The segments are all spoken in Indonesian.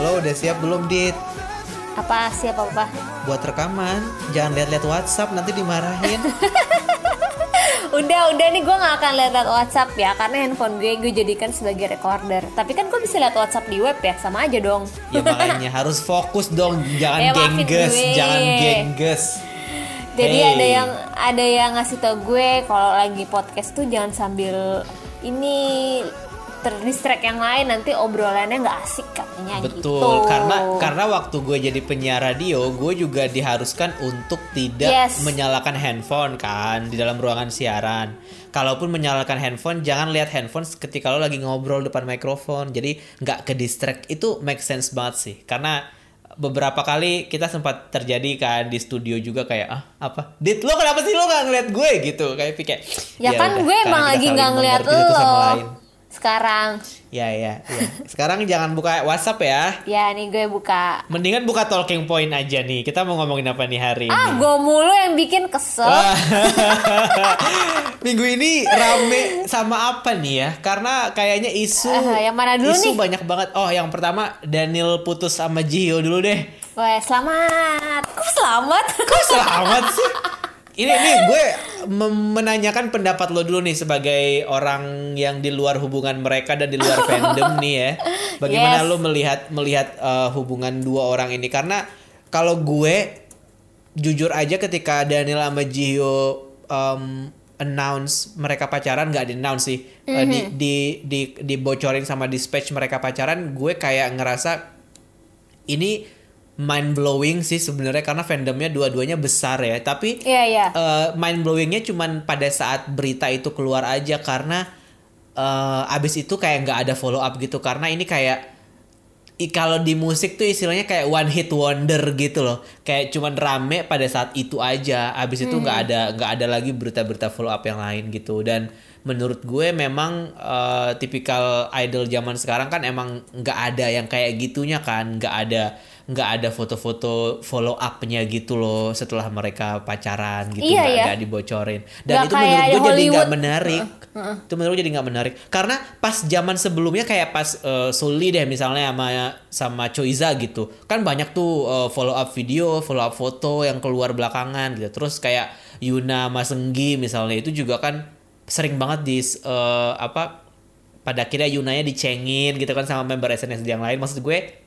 Lo udah siap belum, Dit? Apa siapa apa? Buat rekaman, jangan lihat-lihat WhatsApp nanti dimarahin. Udah, udah nih gue gak akan lihat WhatsApp ya Karena handphone gue gue jadikan sebagai recorder Tapi kan gue bisa lihat WhatsApp di web ya Sama aja dong ya makanya harus fokus dong, jangan maafin gengges, jangan gengges. Jadi Hey. ada yang ada yang ngasih tau gue kalau lagi podcast tuh jangan sambil ini terdistract yang lain nanti obrolannya nggak asik katanya Betul, gitu. karena karena waktu gue jadi penyiar radio, gue juga diharuskan untuk tidak Yes. menyalakan handphone kan di dalam ruangan siaran. Kalaupun menyalakan handphone, jangan lihat handphone ketika lo lagi ngobrol depan mikrofon. Jadi nggak ke distract. Itu make sense banget sih, karena beberapa kali kita sempat terjadi kan di studio juga kayak ah apa dit lo kenapa sih lo nggak ngeliat gue gitu kayak kayak ya, kan udah, gue emang lagi nggak ngeliat lo lain. Sekarang. ya ya ya sekarang jangan buka WhatsApp ya Ya nih gue buka. Mendingan buka talking point aja nih. Kita mau ngomongin apa nih hari Ah ini? gue mulu yang bikin kesel. Wah. Minggu ini rame sama apa nih ya? Karena kayaknya isu Ah, yang mana dulu isu nih? banyak banget. Oh, yang pertama Daniel putus sama Jihyo dulu deh. Wah selamat. Kok selamat? Kok selamat sih? Ini nih gue menanyakan pendapat lo dulu nih sebagai orang yang di luar hubungan mereka dan di luar fandom nih ya. Bagaimana Yes. lo melihat melihat uh, hubungan dua orang ini? Karena kalau gue jujur aja ketika Daniel sama Jihyo um, announce mereka pacaran nggak di announce sih Uh, di, di di dibocorin sama dispatch mereka pacaran gue kayak ngerasa ini mind blowing sih sebenarnya karena fandomnya dua-duanya besar ya. Tapi Iya iya. eh, mind blowingnya cuman pada saat berita itu keluar aja karena eh, abis itu kayak nggak ada follow up gitu. Karena ini kayak kalau di musik tuh istilahnya kayak one hit wonder gitu loh. Kayak cuman rame pada saat itu aja. Abis itu nggak ada nggak ada lagi berita-berita follow up yang lain gitu. Dan menurut gue memang eh, tipikal idol zaman sekarang kan emang nggak ada yang kayak gitunya kan. Nggak ada nggak ada foto-foto follow up-nya gitu loh setelah mereka pacaran gitu Iya, nggak ya. nggak dibocorin. Dan Nggak itu menurut gue jadi nggak menarik. Itu menurut gue jadi nggak menarik. Karena pas zaman sebelumnya kayak pas eh, Sully deh misalnya sama sama Choiza gitu kan banyak tuh eh, follow up video follow up foto yang keluar belakangan gitu. Terus kayak Yuna Masenggi misalnya itu juga kan sering banget di eh, apa pada akhirnya Yunanya dicengin gitu kan sama member SNSD yang lain. Maksud gue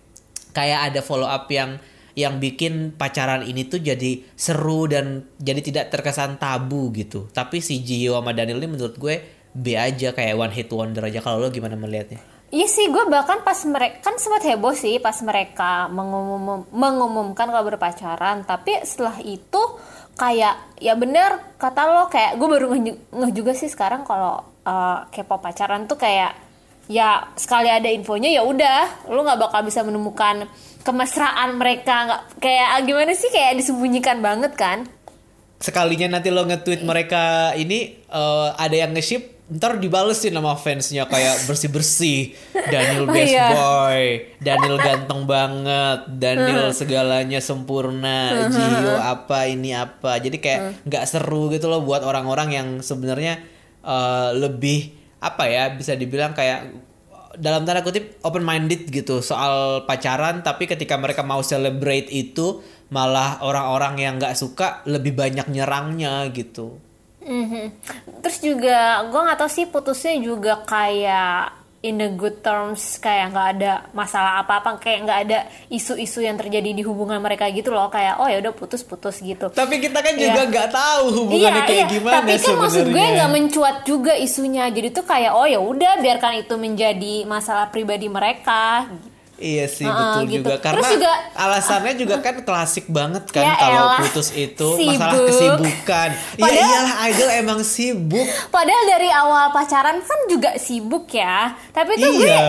kayak ada follow up yang yang bikin pacaran ini tuh jadi seru dan jadi tidak terkesan tabu gitu. Tapi si Gio sama Daniel ini menurut gue B aja kayak one hit wonder aja. Kalau lo gimana melihatnya? Iya sih, gue bahkan pas mereka kan sempat heboh sih pas mereka mengumum, mengumumkan kalau berpacaran. Tapi setelah itu kayak ya bener kata lo kayak gue baru ngeh, juga sih sekarang kalau uh, K-pop pacaran tuh kayak ya sekali ada infonya ya udah. Lo nggak bakal bisa menemukan kemesraan mereka. Nggak kayak gimana sih? Kayak disembunyikan banget kan? Sekalinya nanti lo nge-tweet mereka ini eh, ada yang nge-ship ntar dibalesin sama fansnya. Kayak bersih-bersih Daniel Oh, best iya. boy Daniel ganteng banget Daniel segalanya sempurna Gio apa ini apa. Jadi kayak nggak seru gitu loh buat orang-orang yang sebenarnya eh, lebih apa ya bisa dibilang kayak dalam tanda kutip open minded gitu soal pacaran tapi ketika mereka mau celebrate itu malah orang-orang yang nggak suka lebih banyak nyerangnya gitu Mhm. Terus juga gue nggak tahu sih putusnya juga kayak in the good terms kayak nggak ada masalah apa-apa kayak nggak ada isu-isu yang terjadi di hubungan mereka gitu loh kayak oh ya udah putus-putus gitu. tapi kita kan Iya. juga nggak tahu hubungannya kayak gimana tapi kan maksud gue nggak mencuat juga isunya jadi tuh kayak oh ya udah biarkan itu menjadi masalah pribadi mereka Iya sih Heeh, betul gitu. juga karena Terus juga- alasannya juga kan klasik banget kan Ya kalau elah, putus itu masalah sibuk. kesibukan. Iya iyalah idol emang sibuk. Padahal dari awal pacaran kan juga sibuk ya. Tapi tuh gue Iya.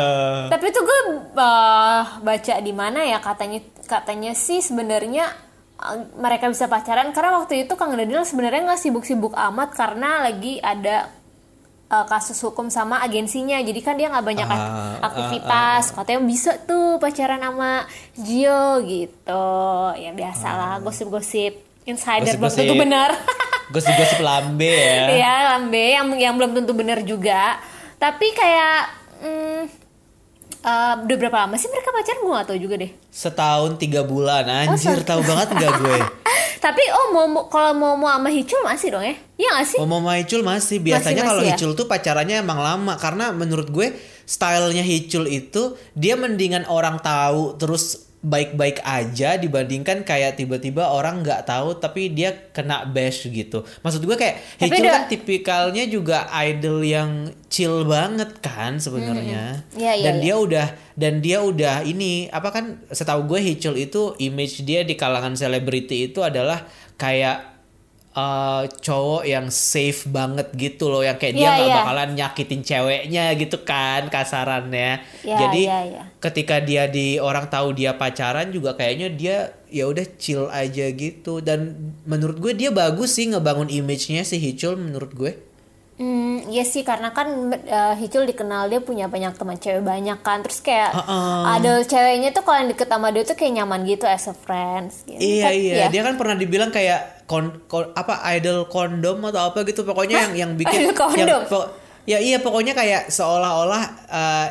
tapi tuh gue uh, baca di mana ya katanya katanya sih sebenarnya uh, mereka bisa pacaran karena waktu itu Kang Daniel sebenarnya nggak sibuk-sibuk amat karena lagi ada uh, kasus hukum sama agensinya. Jadi kan dia nggak banyak ak- Ah, aktivitas. katanya bisa tuh pacaran sama Gio gitu. Ya biasalah gosip-gosip. Insider belum tentu benar. Gosip-gosip lambe ya. Iya lambe yang yang belum tentu benar juga. Tapi kayak eh, udah berapa lama sih mereka pacaran? Gue gak tau juga deh. Setahun tiga bulan anjir tahu banget nggak gue. tapi oh mau mau- kalau mau mau sama Hicul masih dong ya? Iya gak sih? Momo Maicul masih. Biasanya kalau ya? Hicul tuh pacarannya emang lama. Karena menurut gue stylenya Hicul itu dia mendingan orang tahu terus baik-baik aja dibandingkan kayak tiba-tiba orang nggak tahu tapi dia kena bash gitu. Maksud gue kayak Tapi udah- kan tipikalnya juga idol yang chill banget kan sebenarnya. Iya, iya, dan iya. dia udah dan dia udah ini apa kan setahu gue Hicul itu image dia di kalangan selebriti itu adalah kayak eh, cowok yang safe banget gitu loh yang kayak dia Iya, nggak iya. bakalan nyakitin ceweknya gitu kan kasarannya. Iya, Jadi iya, iya. ketika dia di orang tahu dia pacaran juga kayaknya dia ya udah chill aja gitu dan menurut gue dia bagus sih ngebangun image-nya si Hicul menurut gue. Hmm, iya sih karena kan eh, Hicul dikenal dia punya banyak teman cewek banyak kan terus kayak Heeh. ada ceweknya tuh kalau yang deket sama dia tuh kayak nyaman gitu as a friends gitu. Iya Kan, iya, ya. dia kan pernah dibilang kayak kon, kon- apa idol kondom atau apa gitu pokoknya yang yang bikin Idol kondom? yang po- ya iya pokoknya kayak seolah-olah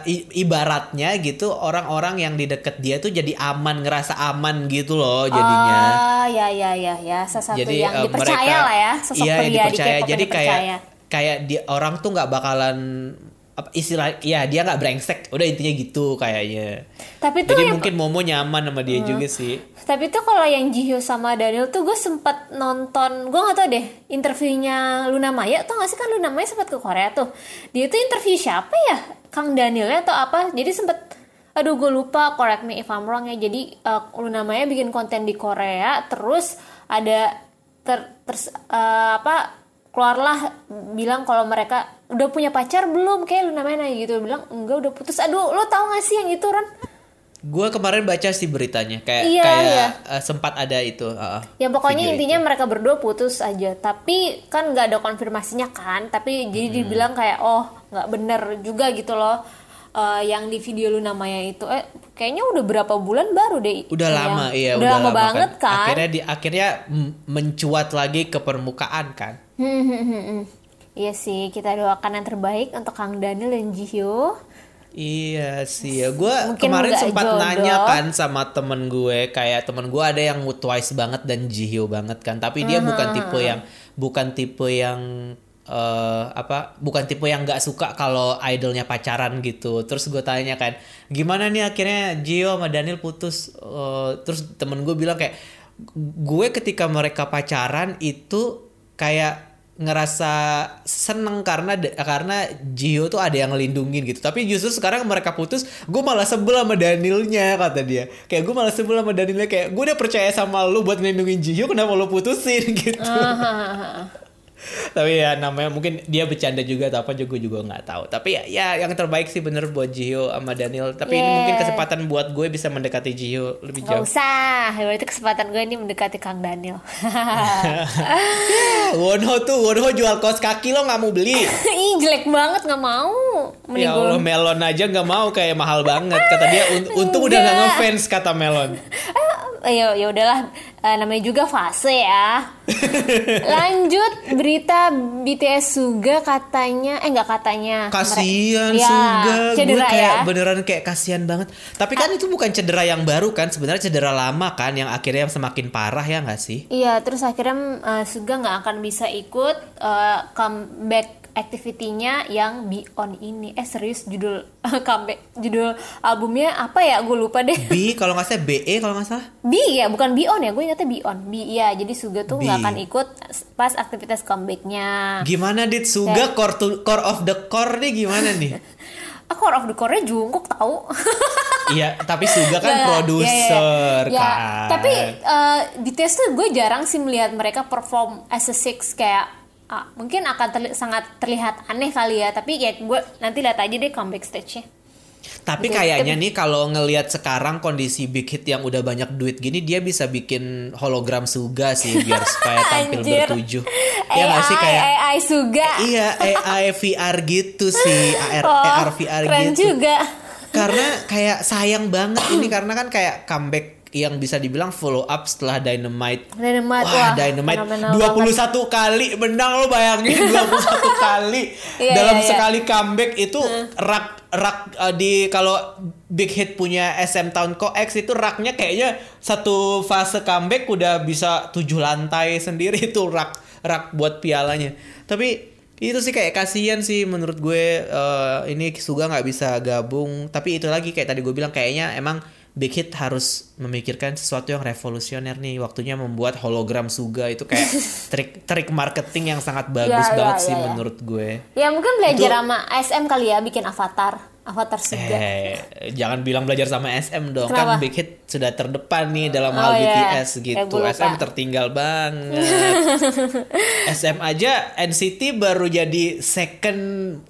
i- ibaratnya gitu orang-orang yang di deket dia tuh jadi aman ngerasa aman gitu loh jadinya. Ah, ya ya ya ya, satu jadi yang eh, dipercaya mereka- lah ya, sosok iya, pria dipercaya. di K-pop yang jadi kayak dipercaya. Kayak dia orang tuh nggak bakalan apa istilah ya dia nggak brengsek udah intinya gitu kayaknya Tapi tuh jadi yang mungkin Momo nyaman sama dia juga sih Tapi tuh kalau yang Jihyo sama Daniel tuh gue sempat nonton, gue gak tau deh interviewnya Luna Maya tuh gak sih kan Luna Maya sempat ke Korea tuh. Dia tuh interview siapa ya? Kang Danielnya atau apa? Jadi sempet, aduh gue lupa, correct me if I'm wrong ya. Jadi eh, Luna Maya bikin konten di Korea, terus ada ter, ters- eh, apa keluarlah bilang kalau mereka udah punya pacar belum kayak Luna Maya nanya gitu bilang enggak udah putus aduh lo tau gak sih yang itu Ron gue kemarin baca sih beritanya kayak Iya, kayak iya. eh, sempat ada itu uh, Ya pokoknya intinya mereka berdua putus aja. Tapi kan nggak ada konfirmasinya kan. Tapi jadi Hmm. dibilang kayak oh nggak bener juga gitu loh. Eh, yang di video lu namanya itu eh kayaknya udah berapa bulan baru deh. udah yang- lama iya Udah, lama, banget kan. akhirnya di akhirnya mencuat lagi ke permukaan kan Hmm, hmm, hmm, hmm. Iya sih kita doakan yang terbaik untuk Kang Daniel dan Jihyo. Iya sih ya, gue kemarin sempat jodoh. nanya kan sama temen gue, kayak temen gue ada yang Twice banget dan Jihyo banget kan, tapi dia bukan tipe yang bukan tipe yang eh, apa, bukan tipe yang nggak suka kalau idolnya pacaran gitu. Terus gue tanya kan, gimana nih akhirnya Jihyo sama Daniel putus? Eh, terus temen gue bilang kayak gue ketika mereka pacaran itu kayak ngerasa seneng karena karena Jihyo tuh ada yang ngelindungin gitu. Tapi justru sekarang mereka putus gue malah sebel sama Danielnya kata dia. Kayak gue malah sebel sama Danielnya kayak gue udah percaya sama lu buat ngelindungin Jihyo kenapa lu putusin? Gitu tapi ya namanya mungkin dia bercanda juga atau apa juga juga nggak tahu. Tapi ya, ya yang terbaik sih bener buat Jihyo sama Daniel. Tapi ini mungkin Yeah. kesempatan buat gue bisa mendekati Jihyo lebih Gak jauh usah, berarti kesempatan gue ini mendekati Kang Daniel. Wonho tuh Wonho jual kaos kaki lo nggak mau beli. Ih jelek banget nggak mau. Mending Ya Allah Melon aja nggak mau kayak mahal banget. Kata dia "Un- untung udah nggak ngefans kata Melon. Eh, ya ya udahlah Eh, namanya juga fase ya. Lanjut berita BTS Suga katanya eh nggak katanya. kasian Mere- ya, Suga gue Cedera kayak ya. beneran kayak kasihan banget tapi kan itu bukan cedera yang baru kan sebenarnya cedera lama kan yang akhirnya semakin parah ya nggak sih Iya, terus akhirnya eh, Suga nggak akan bisa ikut eh, comeback activity-nya yang Beyond ini. Eh serius judul comeback judul albumnya apa ya? Gue lupa deh. B kalau nggak salah BE kalau nggak salah B ya, bukan Beyond ya. Gue ingatnya Beyond. B iya, jadi Suga tuh nggak akan ikut pas aktivitas comebacknya. gimana dit Suga core to- core of the core nih gimana nih Ah, Core of the Core-nya Jungkook tahu. Iya tapi Suga kan Nggak, produser ya, ya, ya. kan Tapi eh, BTS tuh gue jarang sih melihat mereka perform as a six kayak ah, mungkin akan terli- sangat terlihat aneh kali ya. Tapi ya gue nanti lihat aja deh comeback stage-nya. Tapi Gitu. kayaknya nih kalau ngelihat sekarang kondisi Big Hit yang udah banyak duit gini dia bisa bikin hologram Suga sih biar supaya tampil bertujuh. Ya nggak sih kayak AI Suga. iya AI VR gitu sih AR Oh, AR VR keren gitu. juga. Karena kayak sayang banget ini karena kan kayak comeback yang bisa dibilang follow up setelah Dynamite. Dynamite, Wah, wah, Dynamite fenomenal 21 kali menang lo bayangin 21 kali Iya, dalam iya. sekali comeback itu rak rak uh, di kalau Big Hit punya SM Town Co X itu raknya kayaknya satu fase comeback udah bisa tujuh lantai sendiri itu rak rak buat pialanya. Tapi itu sih kayak kasihan sih menurut gue uh, ini Suga nggak bisa gabung. Tapi itu lagi kayak tadi gue bilang kayaknya emang Big Hit harus memikirkan sesuatu yang revolusioner nih. Waktunya membuat hologram Suga itu kayak trik trik marketing yang sangat bagus Ya, ya, banget ya, sih ya. menurut gue. Ya mungkin belajar Itu- sama SM kali ya bikin avatar, avatar Suga. Eh, jangan bilang belajar sama SM dong. Kenapa? Kan Big Hit sudah terdepan nih dalam Oh, hal iya. BTS gitu. lupa. SM tertinggal banget. SM aja NCT baru jadi second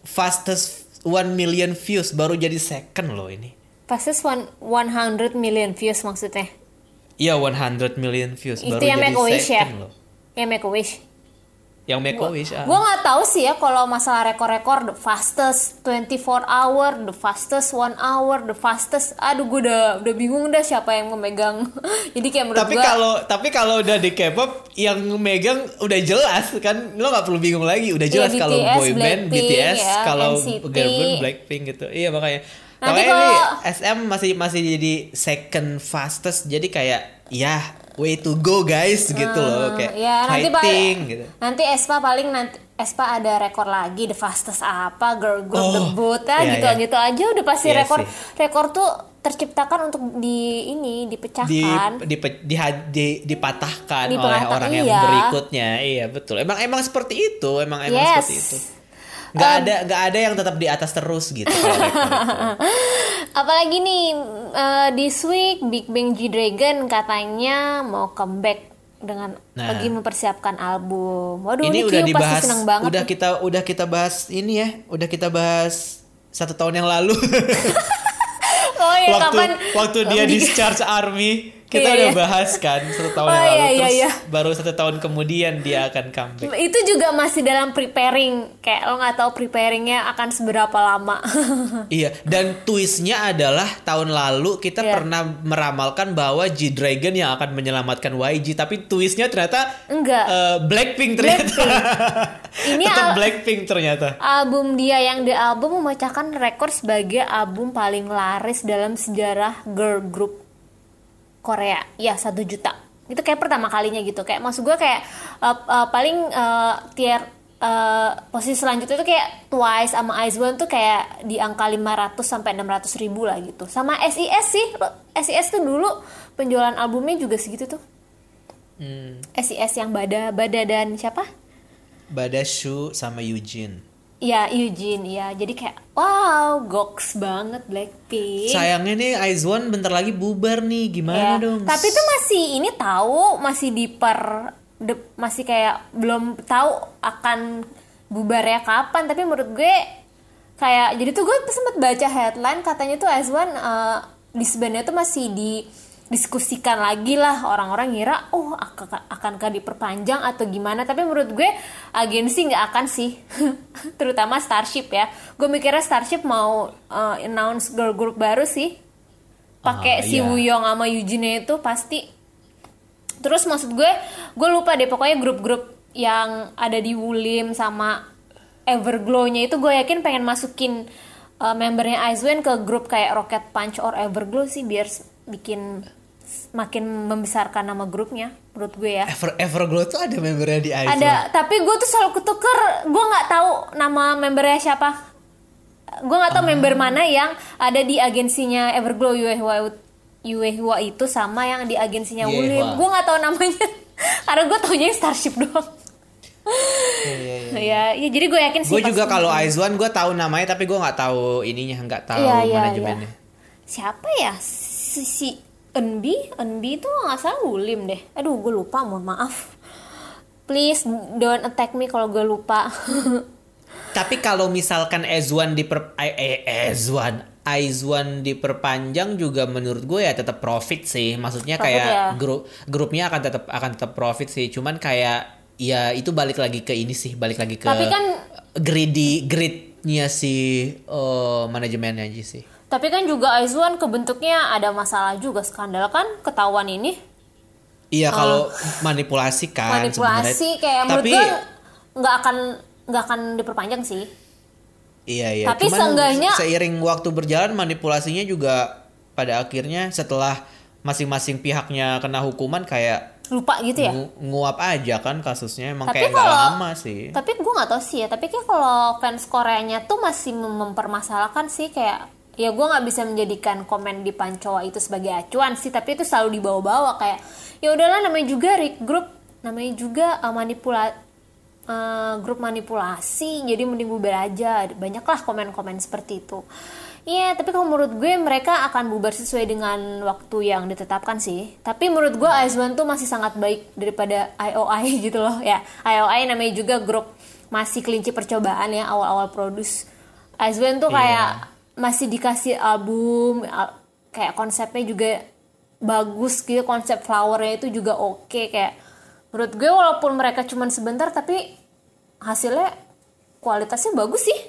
fastest 1 million views baru jadi second loh ini. Pasti one, 100 million views maksudnya. Iya 100 million views Itu baru yang jadi Make a Wish ya? loh. Yang Make a Wish. Yang Make a Wish. ah. Gue nggak tahu sih ya kalau masalah rekor-rekor the fastest 24 hour, the fastest one hour, the fastest. Aduh gue udah udah bingung dah siapa yang memegang. Jadi kayak menurut tapi kalau tapi kalau udah di K-pop yang megang udah jelas kan lo nggak perlu bingung lagi udah jelas Iya, kalau boy band BTS ya, kalau girl band Blackpink gitu iya makanya Nanti ini kalau- SM masih masih jadi second fastest jadi kayak ya way to go guys gitu loh kayak ya nanti fighting paling gitu nanti Espa paling nanti Espa ada rekor lagi the fastest apa girl group Oh, debut ya iya, gitu iya. gitu aja udah pasti Iya rekor sih. rekor tuh terciptakan untuk di ini di, dipecahkan di, di, di- dipatahkan oleh Dipatah- orang yang iya. berikutnya iya betul emang emang seperti itu emang emang Yes. seperti itu nggak ada nggak ada yang tetap di atas terus gitu kalau rekor itu. apalagi nih eh, this week Big Bang G Dragon katanya mau comeback dengan Nah. lagi mempersiapkan album waduh ini ini, udah pasti dibahas seneng banget udah nih. kita udah kita bahas ini ya udah kita bahas satu tahun yang lalu oh ya waktu kapan waktu dia discharge army kita Iya, udah iya. bahas kan satu tahun Oh, yang lalu iya, iya, terus iya. baru satu tahun kemudian dia akan comeback itu juga masih dalam preparing kayak lo nggak tahu preparingnya akan seberapa lama iya dan twistnya adalah tahun lalu kita Iya. pernah meramalkan bahwa G Dragon yang akan menyelamatkan YG tapi twistnya ternyata Enggak. eh, Blackpink ternyata Ini tetap Blackpink ternyata album dia yang di album memecahkan rekor sebagai album paling laris dalam sejarah girl group Korea. Ya satu juta. Itu kayak pertama kalinya gitu. Kayak maksud gue kayak uh, uh, paling uh, tier uh, posisi selanjutnya itu kayak Twice sama IZ*ONE tuh kayak di angka 500 sampai 600 ribu lah gitu. Sama SIS sih. SIS tuh dulu penjualan albumnya juga segitu tuh. Hmm. SIS yang Bada Bada dan siapa? Badashu sama Eugene Ya Eugene ya jadi kayak wow goks banget Blackpink. Sayangnya nih Aizwan bentar lagi bubar nih. Ya, gimana dong? Tapi itu masih ini tahu masih di per de- masih kayak belum tahu akan bubarnya kapan. Tapi menurut gue kayak jadi tuh gue sempat baca headline katanya tuh Azwan uh, disbandnya tuh masih didiskusikan lagi lah. Orang-orang ngira oh ak- akankah diperpanjang atau gimana? Tapi menurut gue agensi nggak akan sih. Terutama Starship ya. Gue mikirnya Starship mau uh, announce girl group baru sih. Pakai Ah, si iya. Wooyoung sama Eugene itu pasti. Terus maksud gue gue lupa deh pokoknya grup-grup yang ada di Wulim sama Everglow-nya itu gue yakin pengen masukin uh, membernya IZ*ONE ke grup kayak Rocket Punch or Everglow sih biar bikin makin membesarkan nama grupnya menurut gue ya. Ever Everglow tuh ada membernya di Aizwan ada tapi gue tuh selalu ketuker. Gue nggak tahu nama membernya siapa. Gue nggak tahu member mana yang ada di agensinya Everglow Yuehwa Yuehwa itu sama yang di agensinya. Wulim. Gue nggak tahu namanya. Karena gue taunya yang Starship doang. Iya, iya. ya, ya jadi gue yakin sih gue juga kalau Aizwan gue tahu namanya tapi gue nggak tahu ininya nggak tahu Iya, iya, manajemennya. Siapa ya? Si, si Enbi Enbi itu nggak salah Wulim deh aduh gue lupa mohon maaf please don't attack me kalau gue lupa Tapi kalau misalkan Ezwan diper eh, eh Ezwan Aizwan diperpanjang juga menurut gue ya tetap profit sih. Maksudnya Profit kayak ya. grup grupnya akan tetap akan tetap profit sih. Cuman kayak ya itu balik lagi ke ini sih, balik lagi ke Tapi kan- greedy gridnya si eh, manajemennya aja sih. Tapi kan juga Aizwan kebentuknya ada masalah juga skandal kan ketahuan ini Iya kalau manipulasi kan manipulasi sebenarnya. kayak Tapi nggak akan nggak akan diperpanjang sih. Iya iya. Tapi Cuman seenggaknya- seiring waktu berjalan manipulasinya juga pada akhirnya setelah masing-masing pihaknya kena hukuman kayak lupa gitu ya ngu- nguap aja kan kasusnya emang Tapi kayak nggak lama sih. tapi gue nggak tahu sih ya tapi kayak kalau fans Koreanya tuh masih mem- mempermasalahkan sih kayak ya gue nggak bisa menjadikan komen di Pancoa itu sebagai acuan sih tapi itu selalu dibawa-bawa kayak ya udahlah namanya juga Rick Group namanya juga uh, manipula uh, grup manipulasi jadi mending bubar aja banyaklah komen-komen seperti itu Iya, tapi kalau menurut gue mereka akan bubar sesuai dengan waktu yang ditetapkan sih. Tapi menurut gue AS1 tuh masih sangat baik daripada IOI gitu loh ya. IOI namanya juga grup masih kelinci percobaan ya awal-awal produce. AS1 tuh kayak masih dikasih album al- kayak konsepnya juga bagus gitu, konsep flowernya itu juga oke kayak menurut gue walaupun mereka cuman sebentar tapi hasilnya kualitasnya bagus sih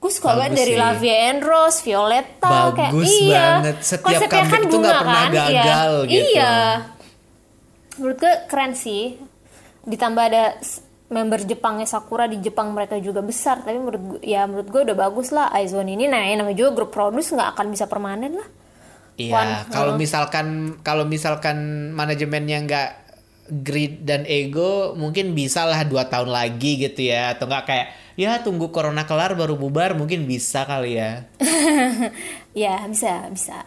gue suka banget dari. Lavia and Rose, Violetta kayak Bagus iya. banget. Setiap Konsepnya kan bunga nggak pernah kan? Iya. gagal gitu. Iya. Menurut gue keren sih. Ditambah ada member Jepangnya Sakura di Jepang mereka juga besar tapi menurut gue ya menurut gue udah bagus lah Aizone ini nah yang namanya juga grup produce nggak akan bisa permanen lah Iya, kalau uh. misalkan kalau misalkan manajemennya nggak greed dan ego, mungkin bisa lah dua tahun lagi gitu ya, atau nggak kayak ya tunggu corona kelar baru bubar, mungkin bisa kali ya. ya bisa bisa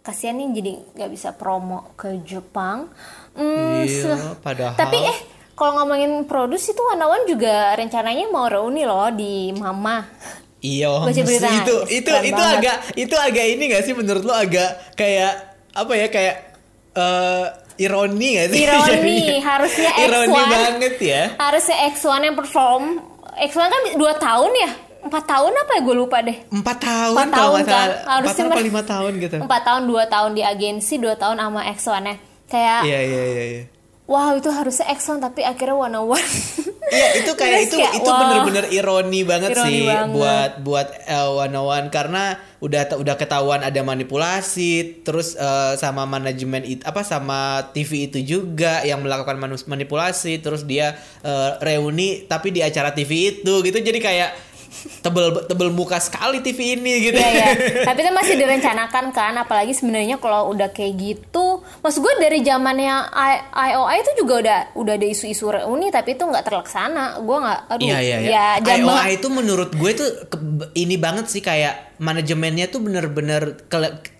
kasihan nih jadi nggak bisa promo ke Jepang Hmm, Iya, padahal. tapi eh kalau ngomongin produs itu Wanawan juga rencananya mau reuni loh di Mama Iya, itu itu itu banget. agak itu agak ini gak sih menurut lo agak kayak apa ya kayak eh ironi gak sih? Ironi, jadinya? harusnya X1. ironi banget ya. harusnya X1 yang perform X1 kan 2 tahun ya 4 tahun apa ya gue lupa deh Empat tahun Empat tahun kan? Empat Harusnya tahun apa mer- lima tahun gitu. 4 tahun 2 tahun di agensi 2 tahun sama X1 nya kayak Iya iya iya. Wow itu harusnya X1 tapi akhirnya one on one Iya itu kayak itu kayak, itu bener-bener ironi banget Ironi sih banget. buat buat one one karena udah udah ketahuan ada manipulasi terus eh, sama manajemen it- apa sama TV itu juga yang melakukan manipulasi terus dia eh, reuni tapi di acara TV itu gitu. Jadi kayak tebel tebel muka sekali TV ini gitu. Iya ya. Tapi itu masih direncanakan kan, apalagi sebenarnya kalau udah kayak gitu, maksud gue dari zamannya IOI itu juga udah udah ada isu-isu reuni, tapi itu nggak terlaksana. Gue nggak, aduh, Iya iya iya. ya IOI banget. itu menurut gue tuh ke- ini banget sih kayak manajemennya tuh bener-bener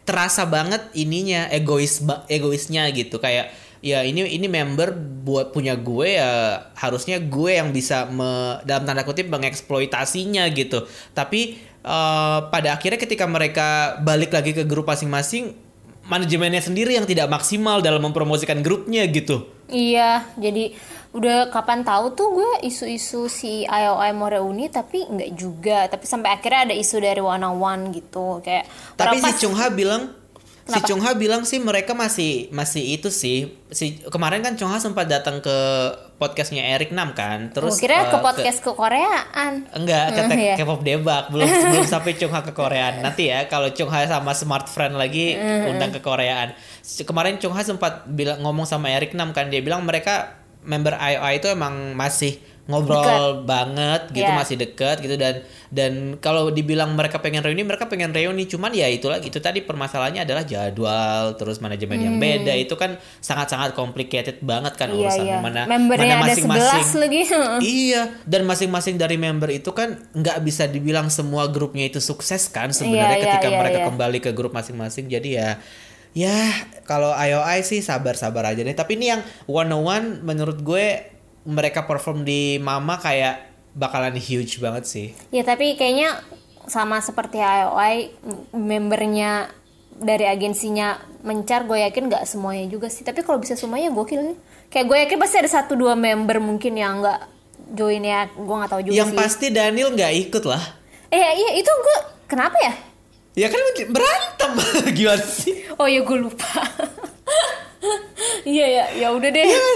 terasa banget ininya egois egoisnya gitu kayak ya ini ini member buat punya gue ya harusnya gue yang bisa me- dalam tanda kutip mengeksploitasinya gitu. Tapi eh, pada akhirnya ketika mereka balik lagi ke grup masing-masing manajemennya sendiri yang tidak maksimal dalam mempromosikan grupnya gitu. Iya, jadi udah kapan tahu tuh gue isu-isu si IOI mau reuni tapi nggak juga. Tapi sampai akhirnya ada isu dari One on One gitu kayak. Tapi si pas- Chung Ha bilang Kenapa? Chung Ha bilang sih mereka masih masih itu sih. Si kemarin kan Chung Ha sempat datang ke podcastnya Eric Nam kan. Terus Gue kira eh, ke podcast ke Koreaan. Enggak, ke Eh, iya. K-pop debak belum belum sampai Chung Ha ke Koreaan. Nanti ya kalau Chung Ha sama Smart Friend lagi Eh, undang ke Koreaan. Si- Kemarin Chung Ha sempat bilang ngomong sama Eric Nam kan dia bilang mereka member IOI itu emang masih ngobrol banget gitu Iya. masih deket gitu dan dan kalau dibilang mereka pengen reuni mereka pengen reuni cuman ya itu lagi itu tadi permasalahannya adalah jadwal terus manajemen yang beda itu kan sangat-sangat complicated banget kan Hmm. Iya, urusannya iya. mana Membernya mana ada 11 lagi. Iya, dan masing-masing dari member itu kan nggak bisa dibilang semua grupnya itu sukses kan sebenarnya Iya, iya, ketika iya, mereka iya. kembali ke grup masing-masing. Jadi ya ya kalau IOI sih sabar-sabar aja deh. Tapi ini yang one on one menurut gue mereka perform di Mama kayak bakalan huge banget sih. Ya tapi kayaknya sama seperti IOI membernya dari agensinya mencar gue yakin nggak semuanya juga sih. Tapi kalau bisa semuanya gokil nih. Kayak gue yakin pasti ada satu dua member mungkin yang nggak join ya gue nggak tahu juga yang sih. pasti Daniel nggak ikut lah. eh iya itu gue kenapa ya? Ya kan berantem. Gimana sih? oh ya gue lupa. Iya ya ya udah deh. Udah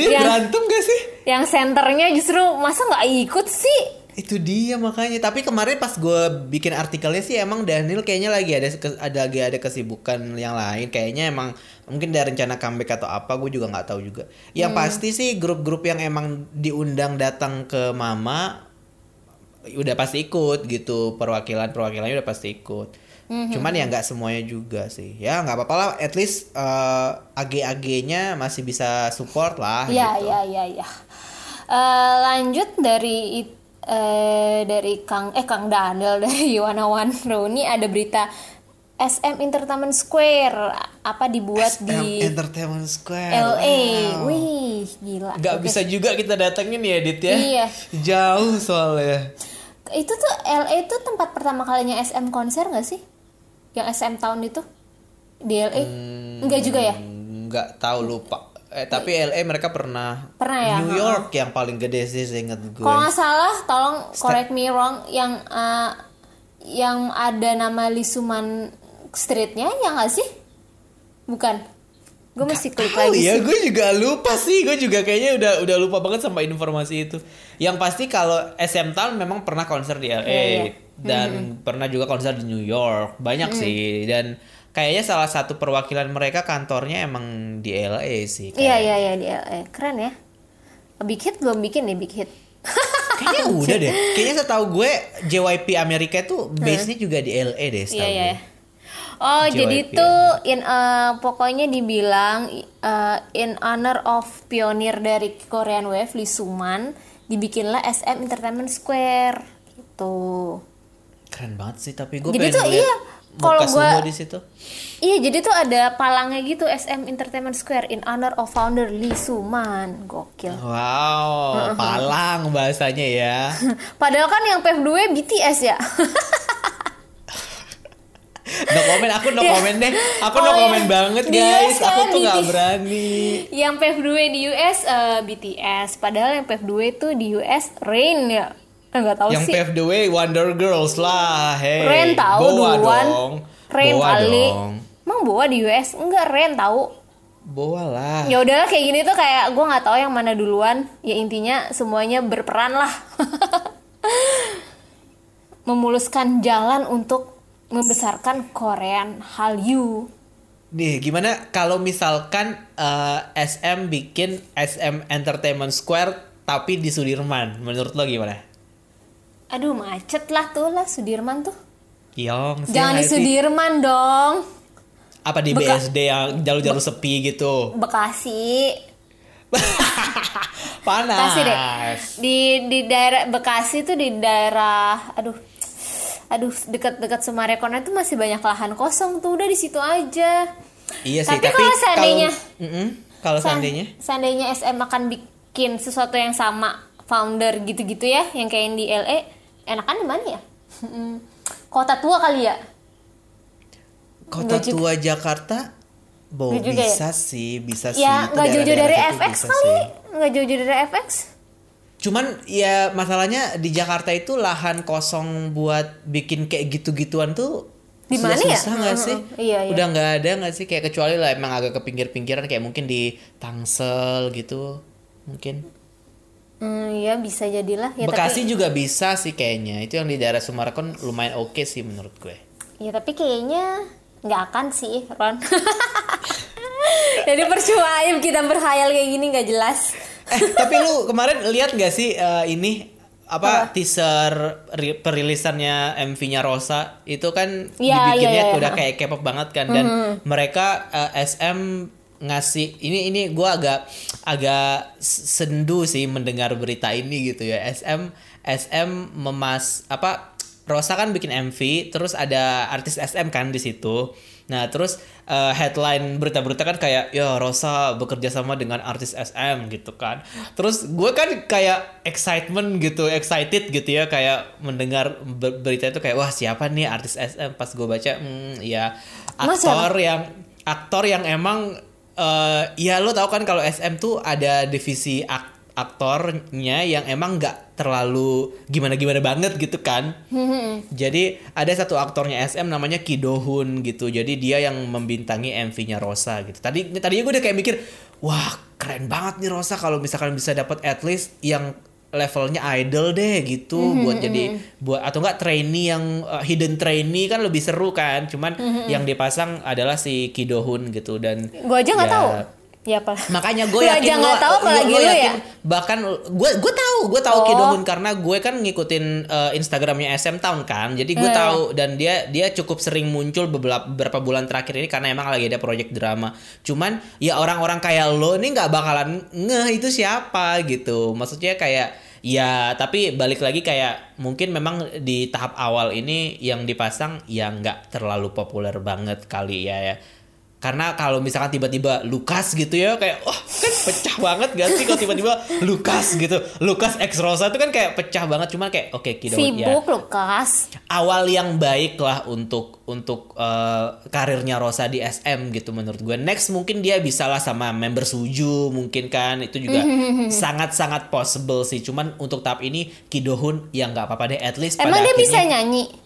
Yang- berantem gak sih? yang senternya justru masa nggak ikut sih Itu dia makanya. Tapi kemarin pas gue bikin artikelnya sih emang Daniel kayaknya lagi ada ada lagi ada kesibukan yang lain. Kayaknya emang mungkin ada rencana comeback atau apa. Gue juga nggak tahu juga. Yang pasti sih grup-grup yang emang diundang datang ke Mama udah pasti ikut gitu perwakilan perwakilannya udah pasti ikut cuman ya nggak semuanya juga sih ya nggak apa-apa lah at least eh, AG-AG-nya masih bisa support lah Ya, gitu. ya, ya, ya. Eh, lanjut dari eh, dari Kang eh Kang Daniel dari Wanawan Roni ada berita SM Entertainment Square apa dibuat SM di Entertainment Square LA. Wow. Wih, gila. nggak Oke. bisa juga kita datengin ya Dit ya Iya. jauh soalnya Itu tuh LA itu tempat pertama kalinya SM konser nggak sih? Yang SM tahun itu di LA? Enggak juga ya? Hmm, nggak tahu lupa eh tapi LA mereka pernah Pernah ya? New York yang paling gede sih seinget gue Kalau nggak salah, tolong correct me wrong yang eh, yang ada nama Lisuman Streetnya ya nggak sih? Bukan. Gue mesti klik lagi iya, sih. gue juga lupa sih. Gue juga kayaknya udah udah lupa banget sama informasi itu. Yang pasti kalau SM Town memang pernah konser di LA Iya, iya. dan pernah juga konser di New York. Banyak sih dan kayaknya salah satu perwakilan mereka kantornya emang di LA sih. Iya iya iya di LA. Keren ya. Big Hit belum bikin nih Big Hit. Kayaknya udah deh. Kayaknya setahu gue JYP Amerika itu base-nya juga di LA deh setahu Iya iya. gue. Oh JYP jadi tuh in eh, pokoknya dibilang eh, in honor of pionir dari Korean Wave Lee Suman dibikinlah SM Entertainment Square gitu. Keren banget sih tapi gue Jadi tuh iya, kalau gua- di situ. Iya jadi tuh ada palangnya gitu SM Entertainment Square in honor of founder Lee Suman. Gokil. Wow, palang bahasanya ya. Padahal kan yang PF2 BTS ya. No komen, aku no Iya. komen deh. Aku no Oh, iya. komen banget Di guys. US Aku kan tuh nggak berani. yang PF2 di US eh, BTS. Padahal yang PF2 itu di US Rain ya. Enggak tahu Yang sih. the way Wonder Girls lah. Hey, Rain tahu Boa duluan. dong. Rain Boa kali. dong. Emang bawa di US? Enggak, Rain tahu. Boa lah. Ya udahlah kayak gini tuh kayak gue nggak tahu yang mana duluan. Ya intinya semuanya berperan lah. Memuluskan jalan untuk membesarkan Korean Hallyu. Nih, gimana kalau misalkan eh, SM bikin SM Entertainment Square tapi di Sudirman? Menurut lo gimana? Aduh macet lah tuh lah Sudirman tuh. Yong, Jangan di nggak sih? Sudirman dong. Apa di Beka- BSD yang jalur-jalur sepi gitu? Bekasi. Panas. Bekasi deh. Di di daerah Bekasi tuh di daerah aduh aduh dekat-dekat Sumarekon itu masih banyak lahan kosong tuh udah di situ aja. Iya sih, Tapi tapi, kalau seandainya- kalau, Mm-mm, kalau Sa- seandainya seandainya SM akan bikin sesuatu yang sama founder gitu-gitu ya yang kayak yang di LA enakan di mana ya? Mm, Kota tua kali ya? Kota juga. tua Jakarta Bo, juga bisa sih, bisa sih. Ya nggak jauh-jauh dari FX kali, nggak jauh-jauh dari FX. Cuman ya masalahnya di Jakarta itu lahan kosong buat bikin kayak gitu-gituan tuh Di mana ya? susah nggak Heeh, sih? iya, iya. Udah nggak ada nggak sih kayak kecuali lah emang agak ke pinggir-pinggiran kayak mungkin di Tangsel gitu mungkin. Hmm, ya bisa jadilah ya Bekasi tapi juga bisa sih kayaknya. Itu yang di daerah Sumarekon lumayan oke sih menurut gue. ya tapi kayaknya nggak akan sih Ron. Jadi percuma kita berhayal kayak gini nggak jelas. Eh, tapi lu kemarin lihat gak sih eh, ini apa, teaser ri- perilisannya MV-nya Rosa? Itu kan Iya, dibikinnya iya, iya. udah kayak K-pop banget kan dan mereka eh, SM ngasih ini ini gua agak agak sendu sih mendengar berita ini gitu ya. SM SM memas apa Rosa kan bikin MV terus ada artis SM kan di situ nah terus eh, headline berita-berita kan kayak ya Rosa bekerja sama dengan artis SM gitu kan. Terus gue kan kayak excitement gitu excited gitu ya kayak mendengar ber- berita itu kayak wah siapa nih artis SM pas gue baca hmm, ya aktor yang aktor yang emang eh ya lo tau kan kalau SM tuh ada divisi ak- aktornya yang emang nggak terlalu gimana gimana banget gitu kan. Jadi ada satu aktornya SM namanya Ki Do-hun gitu. Jadi dia yang membintangi MV-nya Rosa gitu. Tadi tadinya gue udah kayak mikir wah keren banget nih Rosa kalau misalkan bisa dapat at least yang levelnya idol deh gitu. Buat jadi buat atau enggak trainee yang uh, hidden trainee kan lebih seru kan. Cuman yang dipasang adalah si Ki Do-hun gitu. Dan Gua aja nggak ya, tahu. Ya apa? Makanya gue yakin aja nggak tahu apalagi lu ya? Bahkan gue gue tahu gue tahu Oh. Ki Dohun karena gue kan ngikutin eh, Instagramnya SM Town kan. Jadi gue Hmm. tahu dan dia dia cukup sering muncul beberapa beberapa bulan terakhir ini karena emang lagi ada project drama. Cuman ya orang-orang kayak lo ini nggak bakalan ngeh itu siapa gitu. Maksudnya kayak ya tapi balik lagi kayak mungkin memang di tahap awal ini yang dipasang ya nggak terlalu populer banget kali ya ya karena kalau misalkan tiba-tiba Lukas gitu ya kayak wah kan pecah banget gak sih kalau tiba-tiba Lukas gitu Lukas X Rosa itu kan kayak pecah banget cuman kayak oke Kido ya Sibuk Lukas. awal yang baik lah untuk untuk eh, karirnya Rosa di SM gitu menurut gue next mungkin dia bisa lah sama member Suju mungkin kan itu juga sangat-sangat possible sih cuman untuk tahap ini Kidohun ya nggak apa-apa deh at least Emang pada dia bisa nyanyi?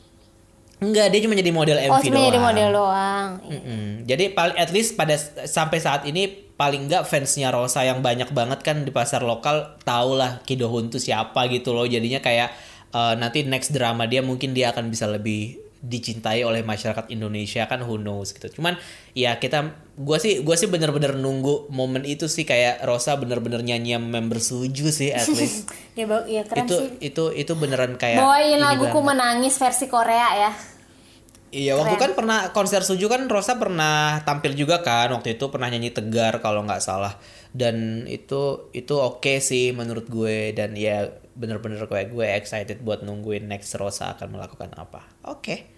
Enggak dia cuma jadi model MV Oh, cuma jadi doang. model doang. Mm-mm. Jadi paling at least pada sampai saat ini paling nggak fansnya Rosa yang banyak banget kan di pasar lokal tau lah Kidohun tuh siapa gitu loh. Jadinya kayak eh, nanti next drama dia mungkin dia akan bisa lebih dicintai oleh masyarakat Indonesia kan who knows gitu. Cuman ya kita gua sih gua sih bener-bener nunggu momen itu sih kayak Rosa bener-bener nyanyi member Suju sih at least. Ya, ya keren itu sih. itu itu beneran kayak Bawain laguku banget. menangis versi Korea ya. Iya waktu kan pernah konser Suju kan Rosa pernah tampil juga kan waktu itu pernah nyanyi Tegar kalau nggak salah dan itu itu oke sih menurut gue dan ya bener-bener kayak gue excited buat nungguin next Rosa akan melakukan apa oke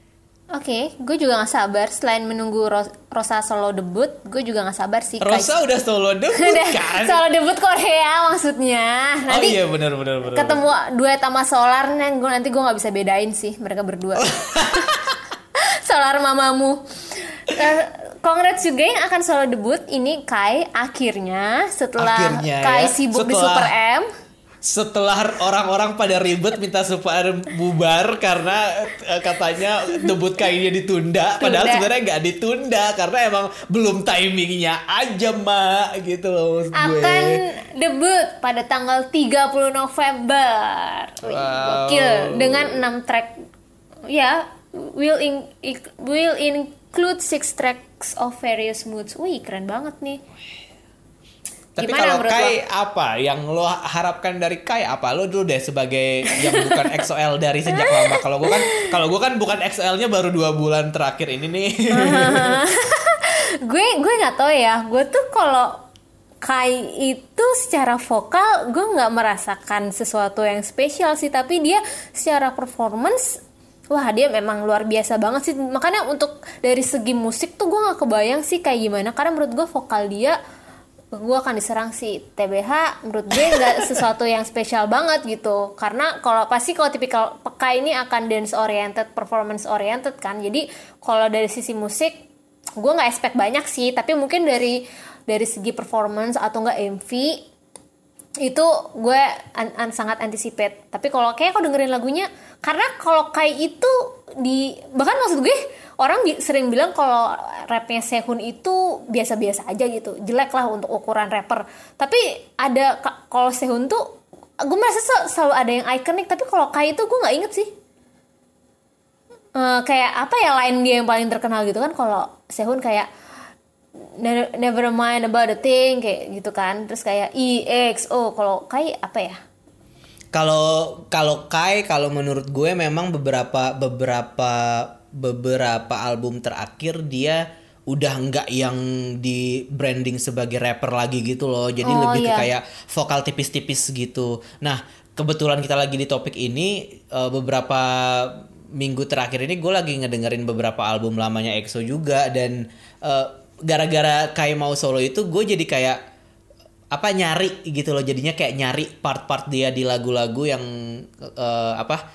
Oke, gue juga gak sabar. Selain menunggu Ro- Rosa solo debut, gue juga gak sabar sih. Rosa udah solo debut kan solo debut Korea maksudnya. oh Nanti iya bener-bener bener. ketemu duet sama Solar nih, gue nanti gue nggak bisa bedain sih mereka berdua. Solar mamamu. Eh, Congrats juga yang akan solo debut ini Kai akhirnya setelah Akhirnya Kai ya, sibuk di setelah- Super M. setelah orang-orang pada ribet minta Super M bubar karena eh, katanya debut kayaknya ditunda padahal sebenarnya nggak ditunda karena emang belum timingnya aja mak gitu loh maksud gue. akan debut pada tanggal 30 November. Wih, Wow. Gokil dengan 6 track. Ya, will in, will include six tracks of various moods. Wih, keren banget nih. Tapi Gimana kalau Kai apa yang lo harapkan dari Kai? Apa? Lo dulu deh sebagai yang bukan XOL dari sejak lama. Kalau gue kan kalau gue kan bukan XOL-nya baru dua bulan terakhir ini nih. Gue gue nggak tahu ya. Gue tuh kalau Kai itu secara vokal gue nggak merasakan sesuatu yang spesial sih, tapi dia secara performance Wah dia memang luar biasa banget sih. Makanya untuk dari segi musik tuh gue gak kebayang sih kayak gimana. Karena menurut gue vokal dia gue akan diserang si TBH menurut gue nggak sesuatu yang spesial banget gitu. Karena kalau pasti kalau tipikal peka ini akan dance oriented performance oriented kan. Jadi kalau dari sisi musik gue nggak expect banyak sih. Tapi mungkin dari dari segi performance atau enggak MV itu gue an- an- sangat anticipate. Tapi kalau kayak aku dengerin lagunya karena kalau kayak itu di bahkan maksud gue orang sering bilang kalau rapnya Sehun itu biasa-biasa aja gitu. Jelek lah untuk ukuran rapper. Tapi ada ka- kalau Sehun tuh gue merasa sel- selalu ada yang ikonik. Tapi kalau kayak itu gue nggak inget sih. Eh, kayak apa ya lain dia yang paling terkenal gitu kan. Kalau Sehun kayak never, mind about the thing kayak gitu kan. Terus kayak EXO kalau kayak apa ya? Kalau kalau Kai kalau menurut gue memang beberapa beberapa beberapa album terakhir dia udah nggak yang di branding sebagai rapper lagi gitu loh. Jadi Oh, lebih ke iya. kayak vokal tipis-tipis gitu. Nah, kebetulan kita lagi di topik ini eh, beberapa minggu terakhir ini gue lagi ngedengerin beberapa album lamanya EXO juga dan eh, gara-gara Kai mau solo itu gue jadi kayak apa nyari gitu loh jadinya kayak nyari part-part dia di lagu-lagu yang eh, apa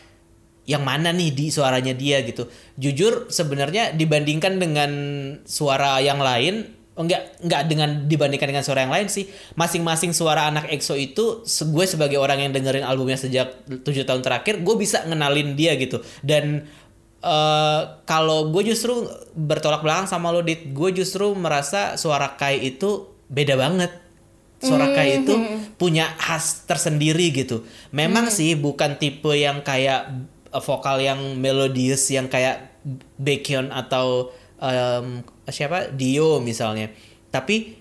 yang mana nih di suaranya dia gitu. Jujur sebenarnya dibandingkan dengan suara yang lain enggak enggak dengan dibandingkan dengan suara yang lain sih. Masing-masing suara anak EXO itu gue sebagai orang yang dengerin albumnya sejak tujuh tahun terakhir gue bisa ngenalin dia gitu. Dan eh kalau gue justru bertolak belakang sama lo dit gue justru merasa suara Kai itu beda banget. Suara Kai itu punya khas tersendiri gitu. Memang sih bukan tipe yang kayak uh, vokal yang melodius yang kayak Baekhyun atau um, siapa Dio misalnya. Tapi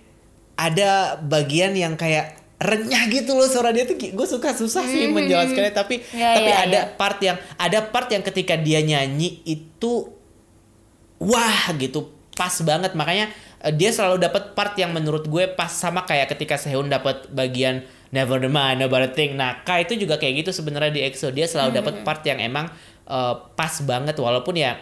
ada bagian yang kayak renyah gitu loh suara dia tuh gue suka susah sih menjelaskannya tapi Ya, tapi ya, ada ya. part yang ada part yang ketika dia nyanyi itu wah gitu pas banget makanya eh, dia selalu dapat part yang menurut gue pas sama kayak ketika Sehun dapat bagian Never mind a thing. Nah, Kai itu juga kayak gitu sebenarnya di EXO. Dia selalu dapat part yang emang eh, pas banget. Walaupun ya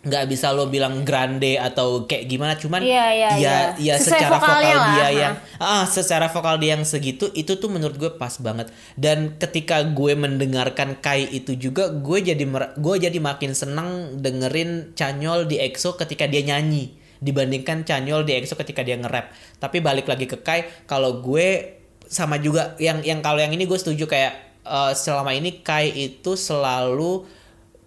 nggak bisa lo bilang grande atau kayak gimana. Cuman Iya, iya, ya iya. ya secara vokal vokalnya lah, dia ha. yang ah secara vokal dia yang segitu itu tuh menurut gue pas banget. Dan ketika gue mendengarkan Kai itu juga gue jadi mer- gue jadi makin senang dengerin Chanyol di EXO ketika dia nyanyi dibandingkan Chanyol di EXO ketika dia nge-rap. Tapi balik lagi ke Kai kalau gue sama juga yang yang kalau yang ini gue setuju kayak eh, selama ini Kai itu selalu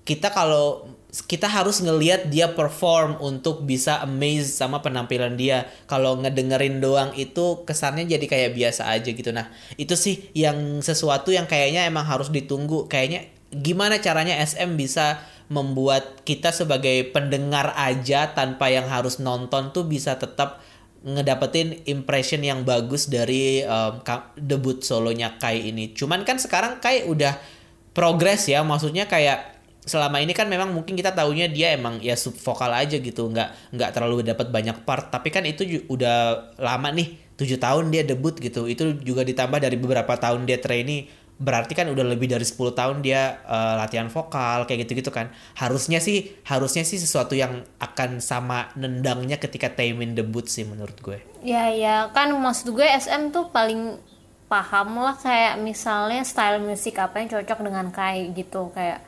kita kalau kita harus ngelihat dia perform untuk bisa amaze sama penampilan dia. Kalau ngedengerin doang itu kesannya jadi kayak biasa aja gitu. Nah, itu sih yang sesuatu yang kayaknya emang harus ditunggu. Kayaknya gimana caranya SM bisa membuat kita sebagai pendengar aja tanpa yang harus nonton tuh bisa tetap ngedapetin impression yang bagus dari um, debut solonya Kai ini. Cuman kan sekarang Kai udah progres ya, maksudnya kayak selama ini kan memang mungkin kita taunya dia emang ya sub vokal aja gitu, nggak nggak terlalu dapat banyak part. Tapi kan itu udah lama nih, tujuh tahun dia debut gitu. Itu juga ditambah dari beberapa tahun dia trainee, berarti kan udah lebih dari 10 tahun dia eh, latihan vokal kayak gitu-gitu kan. Harusnya sih harusnya sih sesuatu yang akan sama nendangnya ketika Taemin debut sih menurut gue. Ya ya. Kan maksud gue SM tuh paling paham lah kayak misalnya style musik apa yang cocok dengan Kai gitu. Kayak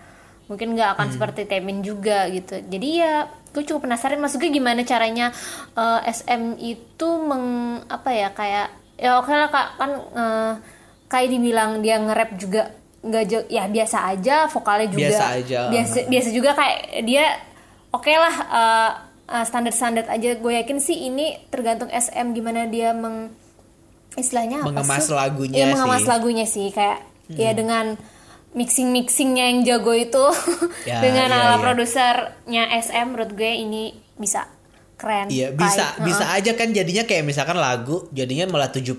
mungkin nggak akan seperti Temin juga gitu. Jadi ya gue cukup penasaran maksud gue gimana caranya eh, SM itu meng apa ya kayak ya oke lah kak. Kan eh, Kai dibilang dia nge-rap juga nggak ya biasa aja vokalnya juga Biasa aja. biasa biasa juga kayak dia oke lah eh, eh, standar-standar aja gue yakin sih ini tergantung SM gimana dia meng istilahnya apa Mengemas sih? lagunya Iya, mengemas sih. lagunya sih kayak ya dengan mixing mixingnya yang jago itu Ya, dengan iya, ala iya. produsernya SM menurut gue ini bisa keren Iya Kai. bisa Heeh. bisa aja kan jadinya kayak misalkan lagu jadinya malah 70%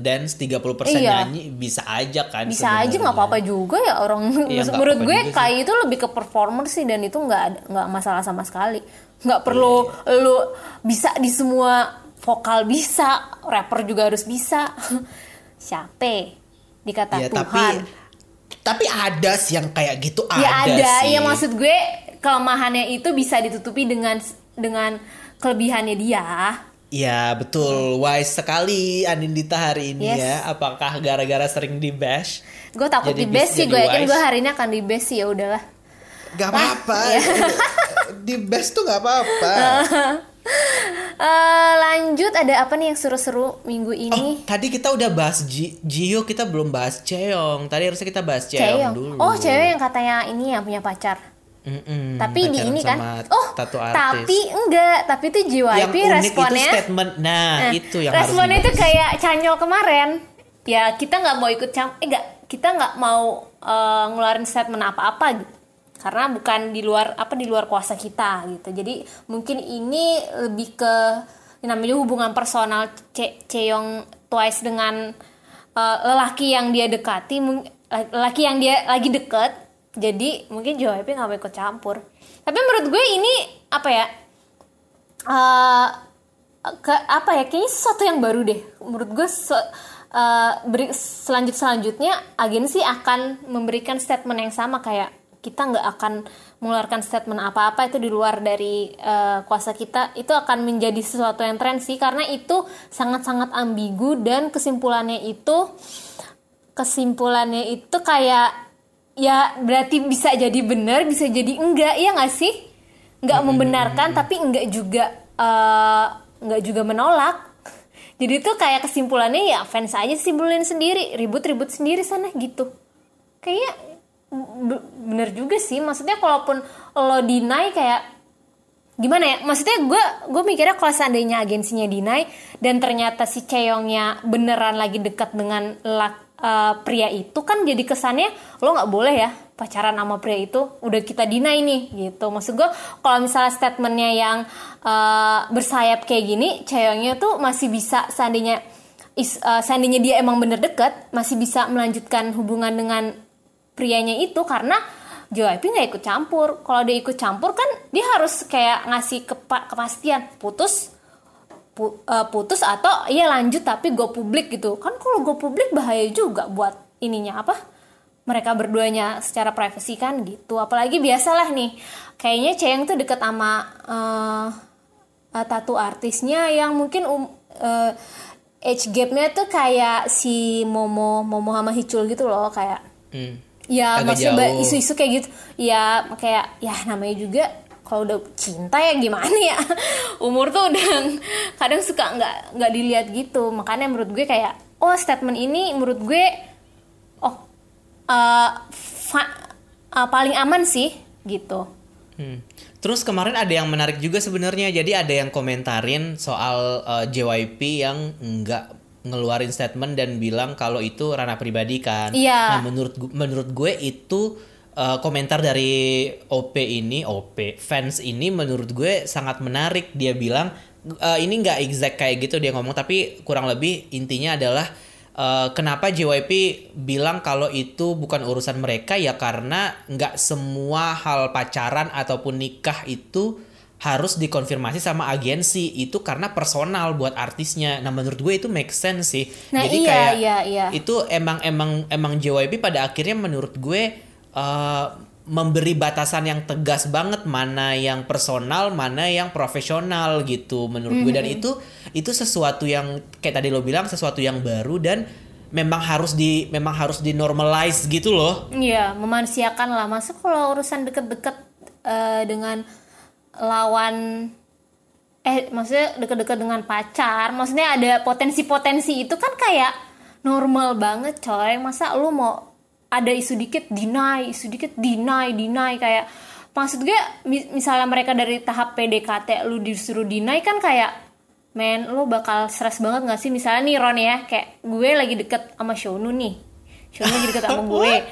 dance 30% Iya. nyanyi bisa aja kan bisa aja sebenarnya. nggak apa-apa juga ya orang Iya, menurut gue sih. Kai itu lebih ke performer sih dan itu nggak nggak masalah sama sekali nggak perlu Iya, lu bisa di semua vokal bisa rapper juga harus bisa siapa dikata Iya, tapi Tuhan tapi ada sih yang kayak gitu ya ada, ada sih. ya maksud gue kelemahannya itu bisa ditutupi dengan dengan kelebihannya dia. Ya betul. Wise sekali Anindita hari ini Yes. ya. Apakah gara-gara sering di bash gue takut di bis- sih gue yakin gue hari ini akan di best sih ya udahlah. Gak apa-apa. Iya. di bash tuh gak apa-apa. Eh, lanjut ada apa nih yang seru-seru minggu Oh, ini? tadi kita udah bahas Ji- Jio, kita belum bahas Cheong. Tadi harusnya kita bahas Cheong, dulu. oh cewek yang katanya ini yang punya pacar Mm-mm, tapi di ini kan? oh tato artis. tapi enggak tapi itu JYP yang unik responnya. itu statement. Nah, Nah, itu yang responnya harus itu kayak canyol kemarin. Ya kita nggak mau ikut cam eh enggak kita nggak mau eh, ngeluarin statement apa-apa gitu. Karena bukan di luar apa di luar kuasa kita gitu. Jadi mungkin ini lebih ke namanya hubungan personal Ce Cheong Twice dengan eh, lelaki yang dia dekati. Lelaki yang dia lagi deket jadi mungkin JYP nggak mau ikut campur. Tapi menurut gue ini apa ya eh ke apa ya kayaknya sesuatu yang baru deh. Menurut gue se- eh, beri, selanjut selanjutnya agensi akan memberikan statement yang sama. Kayak kita nggak akan mengeluarkan statement apa-apa itu di luar dari eh, kuasa kita. Itu akan menjadi sesuatu yang tren sih karena itu sangat-sangat ambigu dan kesimpulannya itu kesimpulannya itu kayak ya berarti bisa jadi benar bisa jadi enggak ya nggak sih? Nggak membenarkan tapi enggak juga eh, nggak juga menolak. Jadi itu kayak kesimpulannya ya fans aja simpulin sendiri ribut-ribut sendiri sana gitu. Kayak bener juga sih maksudnya kalaupun lo deny kayak gimana ya? Maksudnya gue gue mikirnya kalau seandainya agensinya deny dan ternyata si Ceyongnya beneran lagi dekat dengan lak, uh, pria itu kan jadi kesannya lo nggak boleh ya pacaran sama pria itu udah kita deny nih gitu maksud gue kalau misalnya statementnya yang uh, bersayap kayak gini Ceyongnya tuh masih bisa seandainya is, uh, seandainya dia emang bener deket masih bisa melanjutkan hubungan dengan prianya itu karena JYP nggak ikut campur. Kalau dia ikut campur kan dia harus kayak ngasih kepa kepastian putus pu putus atau iya lanjut tapi go publik gitu. Kan kalau go publik bahaya juga buat ininya apa? Mereka berduanya secara privasi kan gitu. Apalagi biasalah nih. Kayaknya Cheyang tuh deket sama uh, uh, tato artisnya yang mungkin um, uh, age gapnya tuh kayak si Momo Momo sama Hicul gitu loh kayak hmm ya maksudnya isu-isu kayak gitu ya kayak ya namanya juga kalau udah cinta ya gimana ya umur tuh udah kadang suka nggak nggak dilihat gitu makanya menurut gue kayak oh statement ini menurut gue oh uh, uh, paling aman sih gitu hmm. terus kemarin ada yang menarik juga sebenarnya jadi ada yang komentarin soal uh, JYP yang nggak ngeluarin statement dan bilang kalau itu ranah pribadi kan. Iya. Nah menurut menurut gue itu uh, komentar dari OP ini OP fans ini menurut gue sangat menarik. Dia bilang uh, ini nggak exact kayak gitu dia ngomong tapi kurang lebih intinya adalah uh, kenapa JYP bilang kalau itu bukan urusan mereka ya karena nggak semua hal pacaran ataupun nikah itu harus dikonfirmasi sama agensi itu karena personal buat artisnya. Nah menurut gue itu make sense sih. Nah, Jadi iya, kayak iya, iya. itu emang emang emang JYP pada akhirnya menurut gue uh, memberi batasan yang tegas banget mana yang personal, mana yang profesional gitu menurut mm -hmm. gue dan itu itu sesuatu yang kayak tadi lo bilang sesuatu yang baru dan memang harus di memang harus dinormalize gitu loh. Iya, memanusiakan lah. Masa kalau urusan deket-deket uh, dengan lawan eh maksudnya deket-deket dengan pacar maksudnya ada potensi-potensi itu kan kayak normal banget coy masa lu mau ada isu dikit deny isu dikit deny deny. Kayak maksud gue misalnya mereka dari tahap PDKT lu disuruh deny kan kayak men lu bakal stres banget gak sih? Misalnya nih Ron ya kayak gue lagi deket sama Shonu nih. Shonu lagi deket sama gue.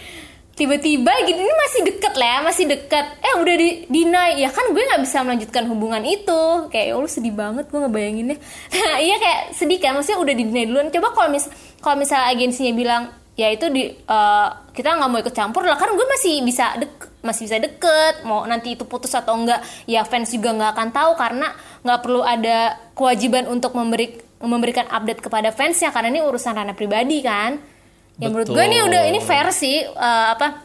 Tiba-tiba gitu ini masih deket lah ya masih deket. Eh udah di deny. Ya kan gue nggak bisa melanjutkan hubungan itu. Kayak oh, lu sedih banget gue ngebayanginnya. Nah, iya kayak sedih kan maksudnya udah di deny duluan. Coba kalau mis kalau misalnya agensinya bilang ya itu di uh, kita nggak mau ikut campur lah kan gue masih bisa dek masih bisa deket mau nanti itu putus atau enggak ya fans juga nggak akan tahu karena nggak perlu ada kewajiban untuk memberi memberikan update kepada fansnya karena ini urusan ranah pribadi kan. Ya menurut gue ini udah ini fair sih uh, apa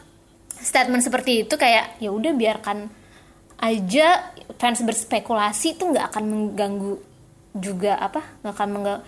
statement seperti itu kayak ya udah biarkan aja fans berspekulasi itu nggak akan mengganggu juga apa nggak akan mengganggu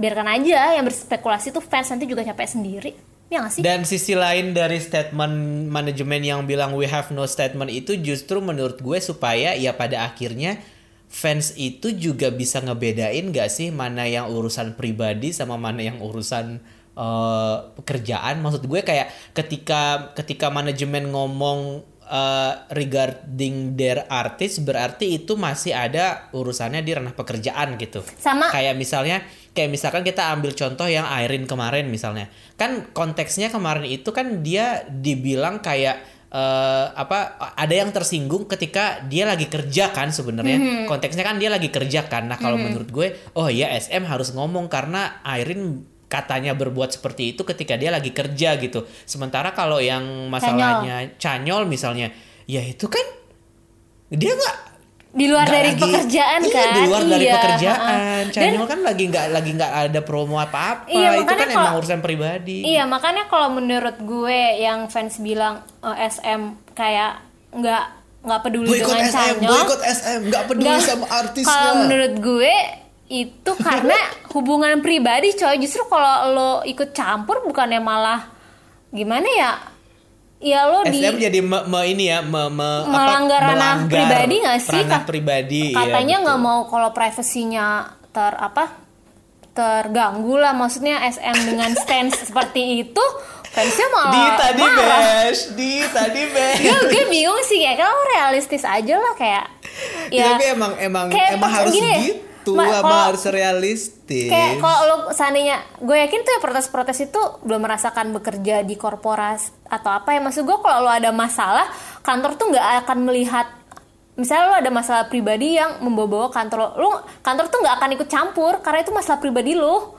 biarkan aja yang berspekulasi tuh fans nanti juga capek sendiri. Ya gak sih? Dan sisi lain dari statement manajemen yang bilang we have no statement itu justru menurut gue supaya ya pada akhirnya fans itu juga bisa ngebedain gak sih mana yang urusan pribadi sama mana yang urusan uh, pekerjaan? Maksud gue kayak ketika ketika manajemen ngomong uh, regarding their artist berarti itu masih ada urusannya di ranah pekerjaan gitu. Sama kayak misalnya kayak misalkan kita ambil contoh yang Irene kemarin misalnya kan konteksnya kemarin itu kan dia dibilang kayak uh, apa ada yang tersinggung ketika dia lagi kerja kan sebenarnya mm -hmm. konteksnya kan dia lagi kerja kan nah kalau mm -hmm. menurut gue oh ya SM harus ngomong karena Irene katanya berbuat seperti itu ketika dia lagi kerja gitu. Sementara kalau yang masalahnya canyol, canyol misalnya, ya itu kan dia nggak di luar gak dari lagi, pekerjaan iya, kan? di luar iya, dari pekerjaan uh, kan lagi nggak lagi nggak ada promo apa apa iya, itu kan kalo, emang urusan pribadi. Iya makanya kalau menurut gue yang fans bilang uh, eh, SM kayak nggak nggak peduli boykot dengan SM, canyol boykot SM nggak peduli gak, sama artisnya kalau menurut gue itu karena hubungan pribadi coy. Justru kalau lo ikut campur bukannya malah gimana ya ya lo di SM jadi me, me ini ya me, me, melanggar ranah pribadi nggak sih? ranah pribadi iya, katanya nggak ya, mau kalau privasinya ter apa terganggu lah. Maksudnya SM dengan stance seperti itu fansnya malah di marah. bash, Dita di bash. gue gue bingung sih ya kalau realistis aja lah kayak Ya, ya tapi emang emang kayak emang harus gini, gitu, ma- emang kalau- harus realistis. kayak kalau lo seandainya gue yakin tuh ya protes-protes itu belum merasakan bekerja di korporas atau apa ya maksud gue kalau lo ada masalah kantor tuh nggak akan melihat misalnya lo ada masalah pribadi yang membawa-bawa kantor lo, lo kantor tuh nggak akan ikut campur karena itu masalah pribadi lo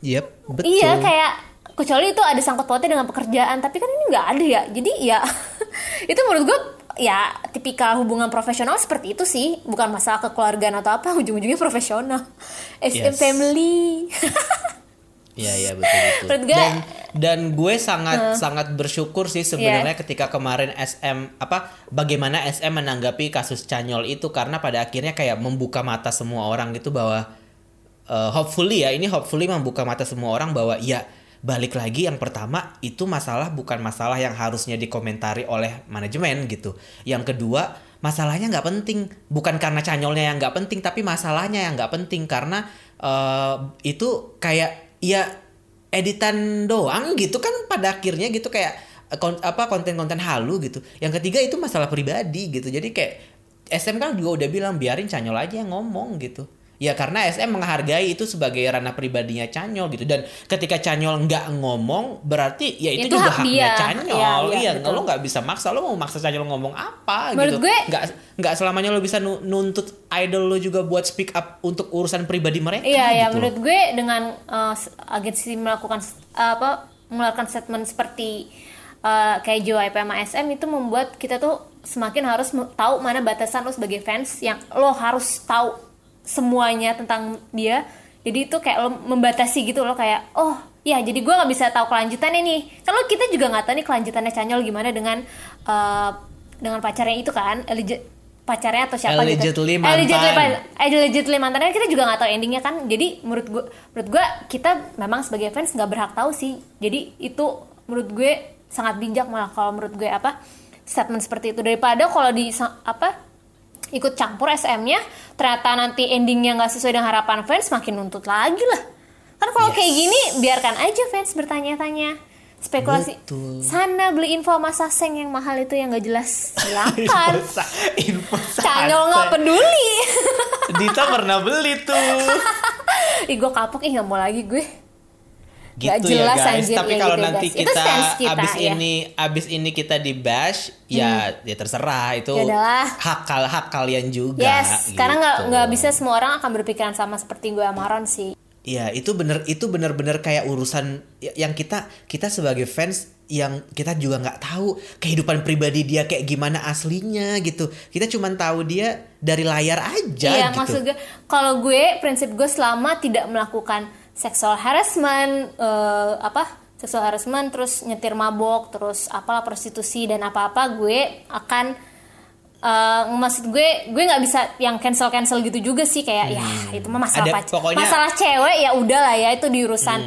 Yep, betul. iya kayak kecuali itu ada sangkut pautnya dengan pekerjaan tapi kan ini nggak ada ya jadi ya itu menurut gue ya tipikal hubungan profesional seperti itu sih bukan masalah kekeluargaan atau apa ujung-ujungnya profesional a Yes. family Iya iya betul betul. Gue- dan dan gue sangat sangat bersyukur sih sebenarnya Iya. ketika kemarin SM apa bagaimana SM menanggapi kasus Canyol itu karena pada akhirnya kayak membuka mata semua orang gitu bahwa uh, hopefully ya ini hopefully membuka mata semua orang bahwa ya balik lagi yang pertama itu masalah bukan masalah yang harusnya dikomentari oleh manajemen gitu. Yang kedua masalahnya nggak penting bukan karena canyolnya yang nggak penting tapi masalahnya yang nggak penting karena uh, itu kayak ya editan doang gitu kan pada akhirnya gitu kayak eh, kon- apa konten-konten halu gitu. Yang ketiga itu masalah pribadi gitu. Jadi kayak SM kan juga udah bilang biarin Canyol aja yang ngomong gitu. Ya karena SM menghargai itu sebagai ranah pribadinya Canyol gitu dan ketika Canyol nggak ngomong berarti ya itu, Itu juga hak haknya dia. Canyol. Iya, Iya, iya, betul. lo nggak bisa maksa lo mau maksa Canyol ngomong apa Menurut gitu. gue- nggak nggak selamanya lo bisa nu- nuntut idol lo juga buat speak up untuk urusan pribadi mereka Iya ya gitu. menurut gue dengan uh, s- agensi melakukan s- apa mengeluarkan statement seperti uh, kayak JYP sama SM itu membuat kita tuh semakin harus tahu mana batasan lo sebagai fans yang lo harus tahu semuanya tentang dia. Jadi itu kayak lo membatasi gitu lo kayak oh ya jadi gue nggak bisa tahu kelanjutannya nih. Kalau kita juga nggak tahu nih kelanjutannya Canyol gimana dengan uh, dengan pacarnya itu kan Eligi- pacarnya atau siapa gitu. Allegedly mantan. Allegedly allegedly mantannya kita juga nggak tahu endingnya kan jadi menurut gue menurut gue kita memang sebagai fans nggak berhak tahu sih jadi itu menurut gue sangat bijak malah kalau menurut gue apa statement seperti itu daripada kalau di apa ikut campur SM-nya ternyata nanti endingnya nggak sesuai dengan harapan fans makin nuntut lagi lah. Kan kalau Yes. kayak gini biarkan aja fans bertanya-tanya. Spekulasi. Betul. sana beli info sama saseng yang mahal itu yang nggak jelas. Silakan info, info Canyol nggak peduli. Dita pernah beli tuh. Ih gue kapok ih nggak mau lagi gue gitu Nggak ya jelas, guys. anjir. Tapi Ya kalau gitu, nanti guys. Kita, kita, abis ya. Hmm. ini abis ini kita di bash, ya ya terserah itu Ya udahlah. hak kal hak kalian juga. Yes karena nggak gitu. nggak bisa semua orang akan berpikiran sama seperti gue sama Ron sih Iya itu bener itu bener-bener kayak urusan y- yang kita kita sebagai fans yang kita juga nggak tahu kehidupan pribadi dia kayak gimana aslinya gitu. Kita cuma tahu dia dari layar aja Iya gitu. maksud gue kalau gue prinsip gue selama tidak melakukan sexual harassment eh, apa sexual harassment terus nyetir mabok terus apalah prostitusi dan apa-apa gue akan eh, maksud gue gue nggak bisa yang cancel cancel gitu juga sih kayak ya itu mah masalah Hmm. Ada- pacar pokoknya- masalah cewek ya udah lah ya itu di urusan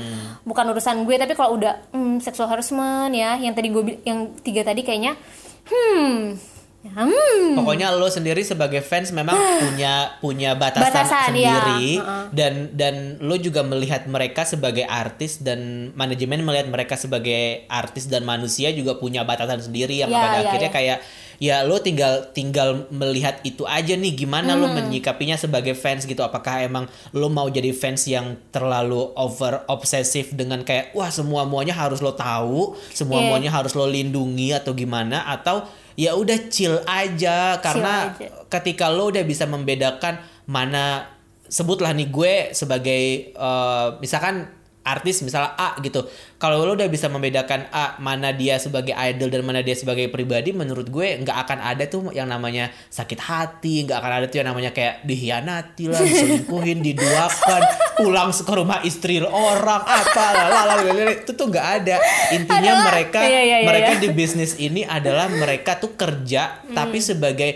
bukan urusan gue tapi kalau udah hmm, sexual harassment ya yang tadi gue yang tiga tadi kayaknya hmm ya, hmm Pokoknya lo sendiri sebagai fans memang punya punya batasan, Batasan, iya. sendiri Heeh. dan dan lo juga melihat mereka sebagai artis dan manajemen melihat mereka sebagai artis dan manusia juga punya batasan sendiri yang Iya, pada iya, akhirnya iya. kayak ya lo tinggal tinggal melihat itu aja nih gimana lo menyikapinya sebagai fans gitu apakah emang lo mau jadi fans yang terlalu over obsesif dengan kayak wah semua muanya harus lo tahu semua muanya harus lo lindungi atau gimana atau ya udah chill aja karena aja. ketika lo udah bisa membedakan mana sebutlah nih gue sebagai eh, misalkan artis misalnya A gitu kalau lo udah bisa membedakan A mana dia sebagai idol dan mana dia sebagai pribadi menurut gue nggak akan ada tuh yang namanya sakit hati nggak akan ada tuh yang namanya kayak dihianati lah diselingkuhin diduakan pulang ke rumah istri orang apa lah itu tuh nggak ada intinya Adalah- mereka Iya, iya, iya, mereka iya. di bisnis ini adalah mereka tuh kerja tapi Hmm. sebagai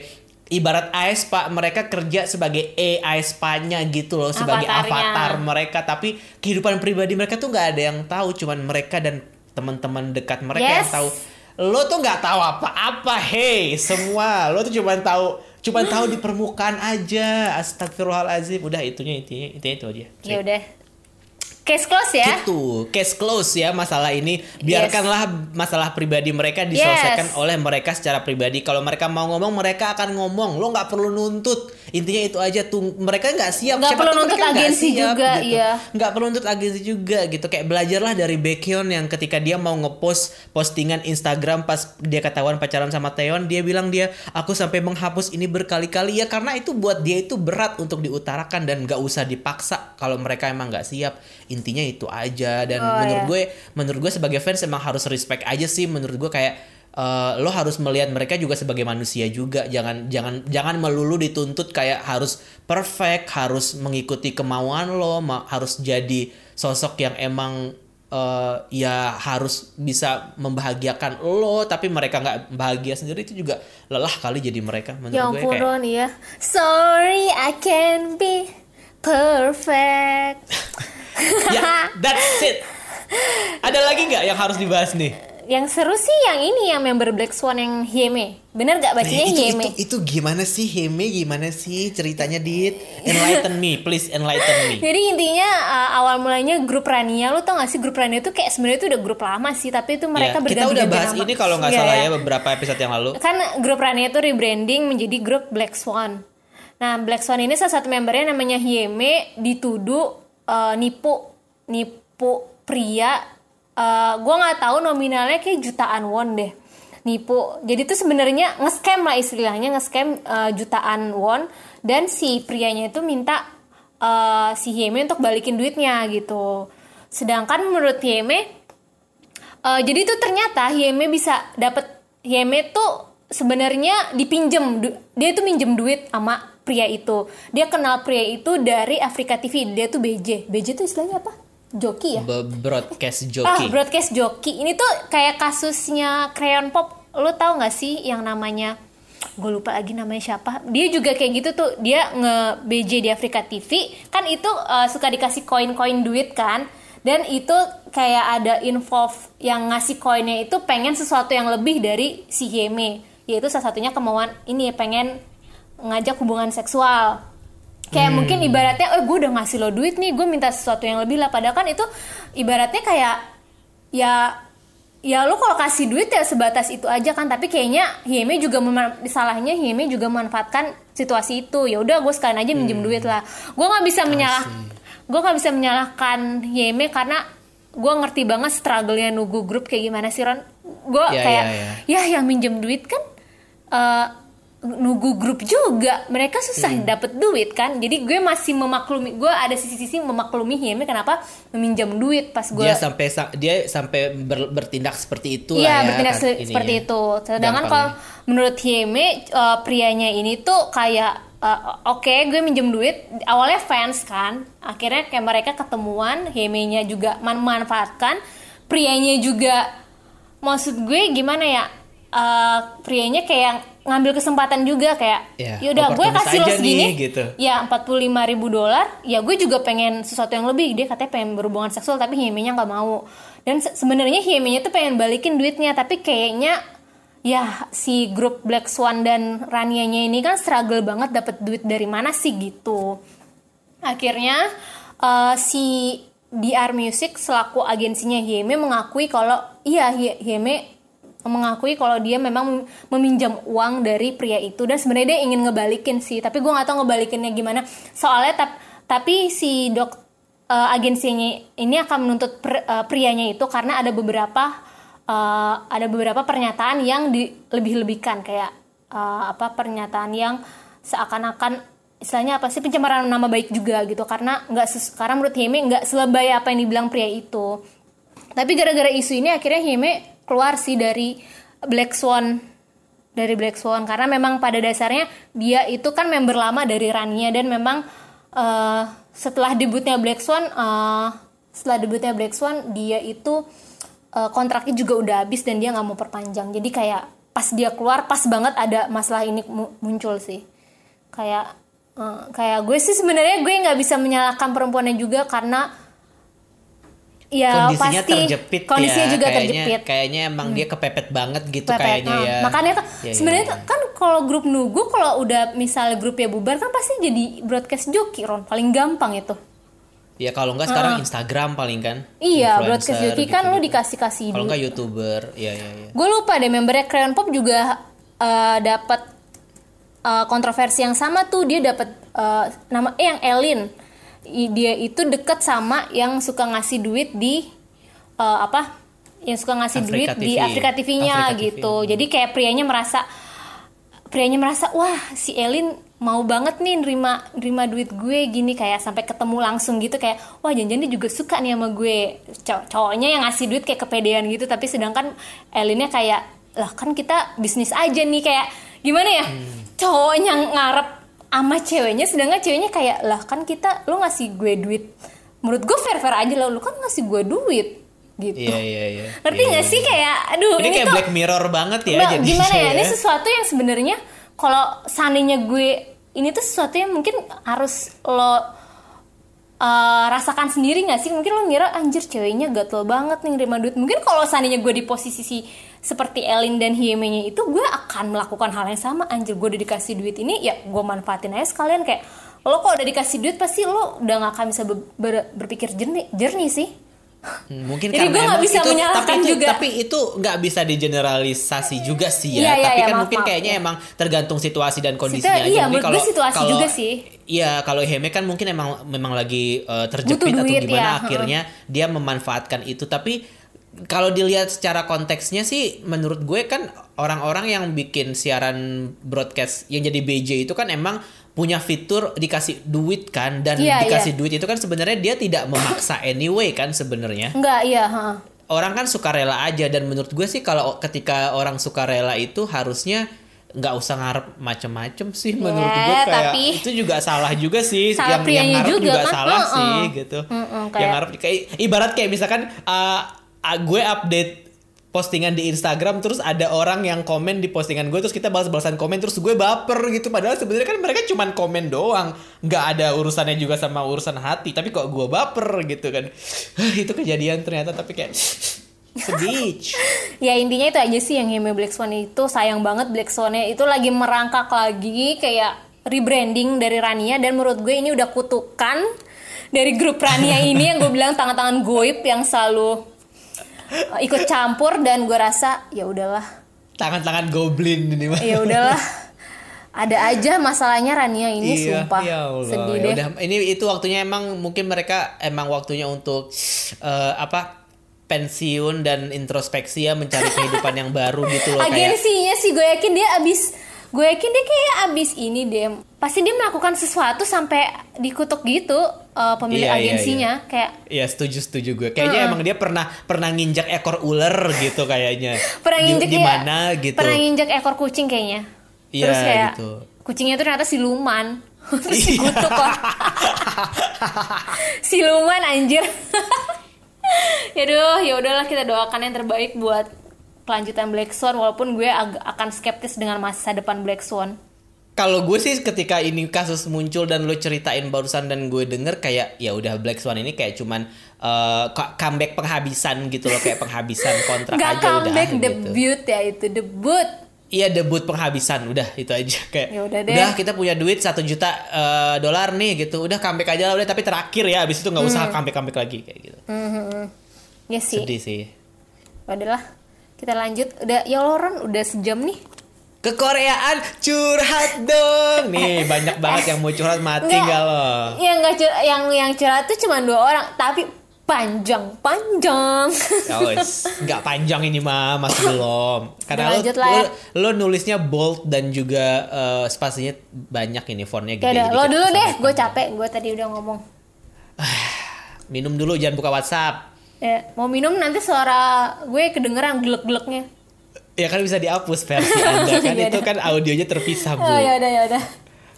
ibarat aespa mereka kerja sebagai e aespa-nya gitu loh sebagai Avatarnya. avatar mereka. Tapi kehidupan pribadi mereka tuh nggak ada yang tahu cuman mereka dan teman-teman dekat mereka yang Yes. tahu. Lo tuh nggak tahu apa-apa hey semua. Lo tuh cuman tahu cuman tahu di permukaan aja. Astagfirullahalazim udah itunya intinya intinya itu aja. Ya udah case close ya Gitu, case close ya masalah ini. Biarkanlah masalah pribadi mereka diselesaikan Yes. oleh mereka secara pribadi. Kalau mereka mau ngomong, mereka akan ngomong. Lo nggak perlu nuntut. Intinya itu aja tuh. Mereka nggak siap. Nggak perlu nuntut agensi juga, gitu. iya. Nggak perlu nuntut agensi juga gitu. Kayak belajarlah dari Baekhyun yang ketika dia mau ngepost postingan Instagram pas dia ketahuan pacaran sama Taeyeon, dia bilang dia aku sampai menghapus ini berkali-kali ya karena itu buat dia itu berat untuk diutarakan dan nggak usah dipaksa kalau mereka emang nggak siap. Intinya itu aja. Dan Oh, menurut iya. gue menurut gue sebagai fans emang harus respect aja sih. Menurut gue kayak eh, lo harus melihat mereka juga sebagai manusia juga. Jangan jangan jangan melulu dituntut kayak harus perfect harus mengikuti kemauan lo ma- harus jadi sosok yang emang eh, ya harus bisa membahagiakan lo tapi mereka nggak bahagia sendiri itu juga lelah kali jadi mereka menurut Ya gue kayak Ron ya Sorry I can be perfect ya that's it. Ada lagi nggak yang harus dibahas nih? Yang seru sih yang ini yang member Black Swan yang Hyeme. Bener gak bacanya Eh, itu, Hyeme? itu, itu gimana sih Heme gimana sih ceritanya dit? Enlighten me please enlighten me. Jadi intinya uh, awal mulanya grup Rania Lu tau gak sih grup Rania itu kayak sebenarnya itu udah grup lama sih Tapi itu mereka Ya, kita udah bahas ini kalau nggak salah ya beberapa episode yang lalu. Kan grup Rania itu rebranding menjadi grup Black Swan. Nah Black Swan ini salah satu membernya namanya Hyeme Dituduh uh, nipu Nipu pria uh, Gue gak tahu nominalnya kayak jutaan won deh. Nipu. Jadi itu sebenarnya nge-scam lah istilahnya nge-scam uh, jutaan won. Dan si prianya itu minta uh, si Hyeme untuk balikin duitnya gitu. Sedangkan menurut Hyeme uh, jadi itu ternyata Hyeme bisa dapat Hyeme tuh sebenarnya dipinjem dia tuh minjem duit sama pria itu dia kenal pria itu dari Afrika TV dia tuh BJ BJ tuh istilahnya apa joki ya Be- broadcast Ah, joki broadcast joki. Ini tuh kayak kasusnya Crayon Pop. Lo tau gak sih yang namanya gue lupa lagi namanya siapa. Dia juga kayak gitu tuh. Dia nge BJ di Afrika TV. Kan itu uh, suka dikasih koin-koin duit kan. Dan itu kayak ada involve yang ngasih koinnya itu pengen sesuatu yang lebih dari si Hyeme. Yaitu salah satunya kemauan ini pengen ngajak hubungan seksual. Kayak mungkin ibaratnya eh gue udah ngasih lo duit nih gue minta sesuatu yang lebih lah. Padahal kan itu ibaratnya kayak ya ya lo kalau kasih duit ya sebatas itu aja kan. Tapi kayaknya Hyeme juga salahnya Hyeme juga memanfaatkan situasi itu. Ya udah gue sekalian aja minjem duit lah. Gue nggak bisa menyalah gue nggak bisa menyalahkan Hyeme karena gue ngerti banget struggle-nya Nugu Group kayak gimana sih Ron? Gue Ya, kayak ya, ya yang minjem duit kan eh, nunggu grup juga. Mereka susah Hmm. dapet duit kan? Jadi gue masih memaklumi gue ada sisi-sisi memaklumi Hyeme kenapa? Meminjam duit pas gue dia sampai sa- dia sampai ber- bertindak seperti itu Iya ya bertindak kan, se- ininya. seperti itu. Sedangkan kalau menurut Hyeme uh, prianya ini tuh kayak uh, oke gue minjem duit. Awalnya fans kan? Akhirnya kayak mereka ketemuan Hyeme-nya juga memanfaatkan prianya juga maksud gue gimana ya? Uh, prianya kayak ngambil kesempatan juga kayak Ya, yaudah gue kasih lo segini nih, gitu. ya 45 ribu dolar ya gue juga pengen sesuatu yang lebih. Dia katanya pengen berhubungan seksual tapi Hyeme-nya nggak mau. Dan se- sebenarnya Hyeme-nya tuh pengen balikin duitnya tapi kayaknya ya si grup Black Swan dan Ranianya ini kan struggle banget dapat duit dari mana sih gitu. Akhirnya eh, si DR Music selaku agensinya Hyeme mengakui kalau iya Hyeme mengakui kalau dia memang meminjam uang dari pria itu. Dan sebenarnya dia ingin ngebalikin sih tapi gue nggak tahu ngebalikinnya gimana. Soalnya tap- tapi si dok eh, agensinya ini akan menuntut per- eh, prianya itu karena ada beberapa eh, ada beberapa pernyataan yang dilebih-lebihkan. Kayak eh, apa pernyataan yang seakan-akan istilahnya apa sih pencemaran nama baik juga gitu. Karena nggak karena menurut Hyeme nggak selebay apa yang dibilang pria itu. Tapi gara-gara isu ini akhirnya Hyeme keluar sih dari Black Swan dari Black Swan. Karena memang pada dasarnya dia itu kan member lama dari Rania dan memang eh, setelah debutnya Black Swan eh, setelah debutnya Black Swan dia itu eh, kontraknya juga udah habis dan dia nggak mau perpanjang. Jadi kayak pas dia keluar pas banget ada masalah ini mu- muncul sih. Kayak eh, kayak gue sih sebenarnya gue nggak bisa menyalahkan perempuannya juga karena ya kondisinya pasti terjepit kondisinya ya juga kayaknya, terjepit kayaknya emang dia kepepet banget gitu Pepet, kayaknya nah. ya Makanya kan Ya, ya, sebenarnya ya. tuh kan kalau grup Nugu kalau udah misal grupnya bubar kan pasti jadi broadcast joki Ron paling gampang itu. Ya kalau nggak sekarang Instagram paling kan. Iya, Influencer broadcast joki kan gitu-gitu. lo dikasih kasih Kalau nggak youtuber, iya iya iya. Gue lupa deh membernya Crayon Pop juga eh, dapat eh, kontroversi yang sama tuh dia dapat eh, nama eh yang Elin dia itu deket sama yang suka ngasih duit di eh, apa yang suka ngasih Afrika duit di TV. Afrika TV-nya Afrika TV. gitu jadi kayak prianya merasa prianya merasa wah si Elin mau banget nih nerima nerima duit gue gini kayak sampai ketemu langsung gitu kayak wah jangan dia juga suka nih sama gue Cow- cowoknya yang ngasih duit kayak kepedean gitu tapi sedangkan Elinnya kayak lah kan kita bisnis aja nih kayak gimana ya cowoknya ngarep sama ceweknya sedangkan ceweknya kayak lah kan kita lu ngasih gue duit menurut gue fair fair aja lah lu kan ngasih gue duit gitu Iya iya iya. ngerti Iya, nggak iya. sih kayak aduh Ini kayak tuh- Black Mirror banget ya jadi gimana ya? Ini sesuatu yang sebenarnya kalau seandainya gue ini tuh sesuatu yang mungkin harus lo uh, rasakan sendiri nggak sih? Mungkin lo ngira anjir ceweknya gatel banget nih nerima duit. Mungkin kalau seandainya gue di posisi si- seperti Elin dan Hiemenya itu gue akan melakukan hal yang sama. Anjir gue udah dikasih duit ini ya gue manfaatin aja sekalian kayak lo kalau udah dikasih duit pasti lo udah gak akan bisa ber- ber- berpikir jernih, jernih sih. Hmm, Mungkin Jadi karena gue emang bisa itu, menyalahkan tapi itu, juga. Tapi itu nggak bisa digeneralisasi juga sih ya. Iya, iya, tapi iya, kan maaf, mungkin maaf, kayaknya ya. emang tergantung situasi dan kondisinya Situ- aja. iya, Mungkin gue situasi juga sih. Iya, kalau Heme kan mungkin emang memang lagi eh, terjepit Butuh atau gimana ya, akhirnya dia memanfaatkan itu. Tapi kalau dilihat secara konteksnya sih menurut gue kan orang-orang yang bikin siaran broadcast yang jadi BJ itu kan emang punya fitur dikasih duit kan dan Iya, dikasih iya. duit itu kan sebenarnya dia tidak memaksa anyway kan sebenarnya Enggak, iya. ha. orang kan suka rela aja dan menurut gue sih kalau ketika orang suka rela itu harusnya nggak usah ngarep macem-macem sih menurut gue kayak Ya, tapi- itu juga salah juga sih Salah yang yang ngarep juga, juga, kan? salah Heeh. sih gitu Mm-mm, yang kayak- ngarep kayak ibarat kayak misalkan uh, uh, gue update postingan di Instagram terus ada orang yang komen di postingan gue terus kita balas-balasan komen terus gue baper gitu. Padahal sebenarnya kan mereka cuman komen doang. Nggak ada urusannya juga sama urusan hati tapi kok gue baper gitu kan. Itu kejadian ternyata tapi kayak sedih. Ya intinya itu aja sih yang Hime Black Swan itu. Sayang banget Black Swan-nya itu lagi merangkak lagi kayak rebranding dari Rania. Dan menurut gue ini udah kutukan dari grup Rania ini yang gue bilang tangan-tangan goib yang selalu ikut campur dan gue rasa ya udahlah. Tangan-tangan goblin ini mah. ya udahlah. Ada aja masalahnya Rania ini sumpah. ya Allah. sedih Ya deh. udah, ini itu waktunya emang mungkin mereka emang waktunya untuk eh, apa pensiun dan introspeksi ya mencari kehidupan yang baru gitu loh kayak agensinya sih gue yakin dia abis gue yakin dia kayak abis ini deh pasti dia melakukan sesuatu sampai dikutuk gitu uh, pemilik Iya, iya, agensinya kayak Iya setuju setuju gue. Kayaknya emang dia pernah pernah nginjak ekor ular gitu kayaknya. pernah Di- nginjek di, ya- gitu. pernah nginjek ekor kucing kayaknya Iya, terus kayak gitu. kucingnya itu ternyata siluman terus dikutuk lah siluman anjir Yaduh, ya udahlah kita doakan yang terbaik buat kelanjutan Black Swan walaupun gue akan skeptis dengan masa depan Black Swan. Kalau gue sih ketika ini kasus muncul dan lo ceritain barusan dan gue denger kayak ya udah Black Swan ini kayak cuman co- comeback penghabisan gitu loh kayak penghabisan kontrak Gak aja comeback udah gitu. debut ya itu debut. Iya debut penghabisan udah itu aja kayak Ya udah deh. kita punya duit satu juta eh, dolar nih gitu udah comeback aja lah udah tapi terakhir ya abis itu nggak usah comeback comeback lagi kayak gitu Mhm. Ya sih. sedih sih Udahlah, kita lanjut. Udah ya Loren udah sejam nih. Kekoreaan curhat dong nih banyak banget yang mau curhat mati Nggak. lo Yang nggak cur- yang yang curhat tuh cuma dua orang, tapi panjang panjang. Wes, nggak panjang ini mah masih belum karena lo, ya. lo, lo nulisnya bold dan juga eh, spasinya banyak ini fontnya ya gede lo dulu deh. Gue capek. Gue tadi udah ngomong. minum dulu jangan buka WhatsApp Ya, mau minum nanti suara gue kedengeran gelek-geleknya. Ya kan bisa dihapus versi anda kan Ya itu udah. kan audionya terpisah bu Oh ya udah ya udah.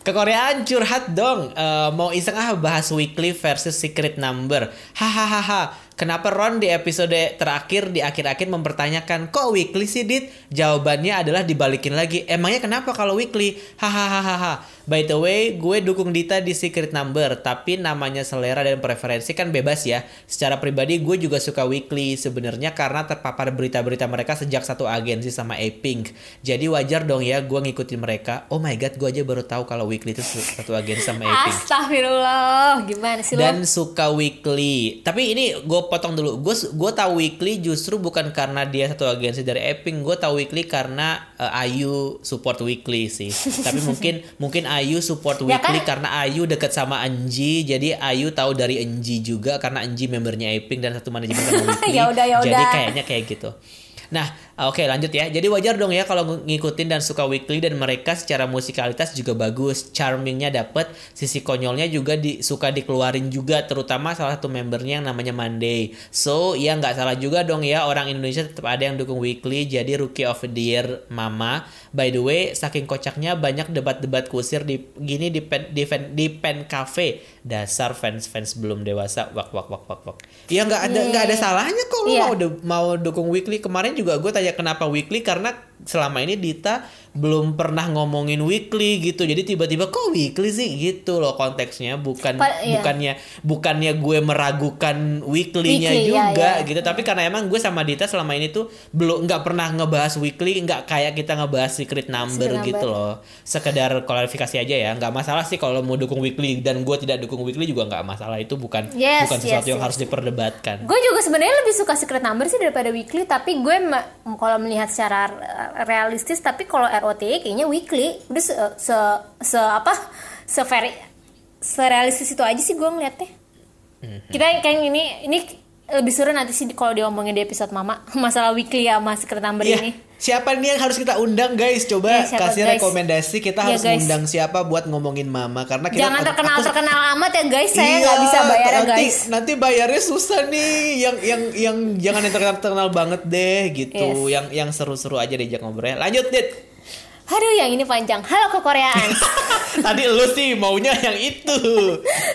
Kekoreaan curhat dong. Eh, mau iseng ah bahas weekly versus secret number. Hahaha. Kenapa Ron di episode terakhir di akhir-akhir mempertanyakan kok weekly sih Dit? Jawabannya adalah dibalikin lagi. Emangnya kenapa kalau weekly? Hahaha. By the way, gue dukung Dita di Secret Number, tapi namanya selera dan preferensi kan bebas ya. Secara pribadi gue juga suka weekly sebenarnya karena terpapar berita-berita mereka sejak satu agensi sama A-Pink. Jadi wajar dong ya gue ngikutin mereka. Oh my god, gue aja baru tahu kalau weekly itu satu agensi sama A-Pink. Astagfirullah, gimana sih lo? Dan suka weekly. Tapi ini gue potong dulu. Gue gue tahu weekly justru bukan karena dia satu agensi dari Epping. Gue tahu weekly karena uh, Ayu support weekly sih. Tapi mungkin mungkin Ayu support Ya weekly kan? karena Ayu deket sama Anji. Jadi Ayu tahu dari Anji juga karena Anji membernya Epping dan satu manajemen sama weekly. Ya udah, ya Jadi udah. kayaknya kayak gitu. Nah, oke lanjut ya. Jadi wajar dong ya kalau ngikutin dan suka weekly dan mereka secara musikalitas juga bagus, charmingnya dapet, sisi konyolnya juga di, suka dikeluarin juga, terutama salah satu membernya yang namanya Monday. So ya nggak salah juga dong ya orang Indonesia tetap ada yang dukung weekly, jadi rookie of the year Mama. By the way, saking kocaknya banyak debat-debat kusir di gini di pen di, pen, di pen cafe. Dasar fans-fans belum dewasa. Wak wak wak wak wak. Ya nggak ada nggak ada salahnya kok lu Iya. mau mau dukung weekly kemarin juga gue tanya kenapa weekly? Karena selama ini Dita belum pernah ngomongin weekly gitu jadi tiba-tiba kok weekly sih gitu loh konteksnya bukan Pa- iya. bukannya bukannya gue meragukan weekly-nya Weekly, iya, juga iya. gitu tapi karena emang gue sama Dita selama ini tuh belum nggak pernah ngebahas weekly nggak kayak kita ngebahas secret number, Secret gitu number. loh sekedar klarifikasi aja ya nggak masalah sih kalau mau dukung weekly dan gue tidak dukung weekly juga nggak masalah itu bukan Yes, bukan sesuatu yes, yang yes. harus diperdebatkan Gue juga sebenarnya lebih suka secret number sih daripada weekly, tapi gue kalau melihat secara realistis, tapi kalau ROTE kayaknya weekly, udah se, se, se apa, se very, serealistis itu aja sih gue ngeliatnya. Kita kayak ini ini lebih seru nanti sih kalau diomongin di episode mama masalah weekly sama secret number Iya, ini. siapa nih yang harus kita undang guys? Coba Iya, siapa, kasih guys? rekomendasi kita Iya, harus guys. undang siapa buat ngomongin mama karena kita Jangan terkenal aku- terkenal amat ya guys, saya Iya, nggak bisa bayar ya nanti, guys. Nanti bayarnya susah nih. Yang yang yang jangan yang terkenal terkenal banget deh gitu. Yes. Yang yang seru-seru aja diajak ngobrolnya. Lanjut, Dit. Aduh yang ini panjang. Halo ke Koreaan. Tadi lu sih maunya yang itu.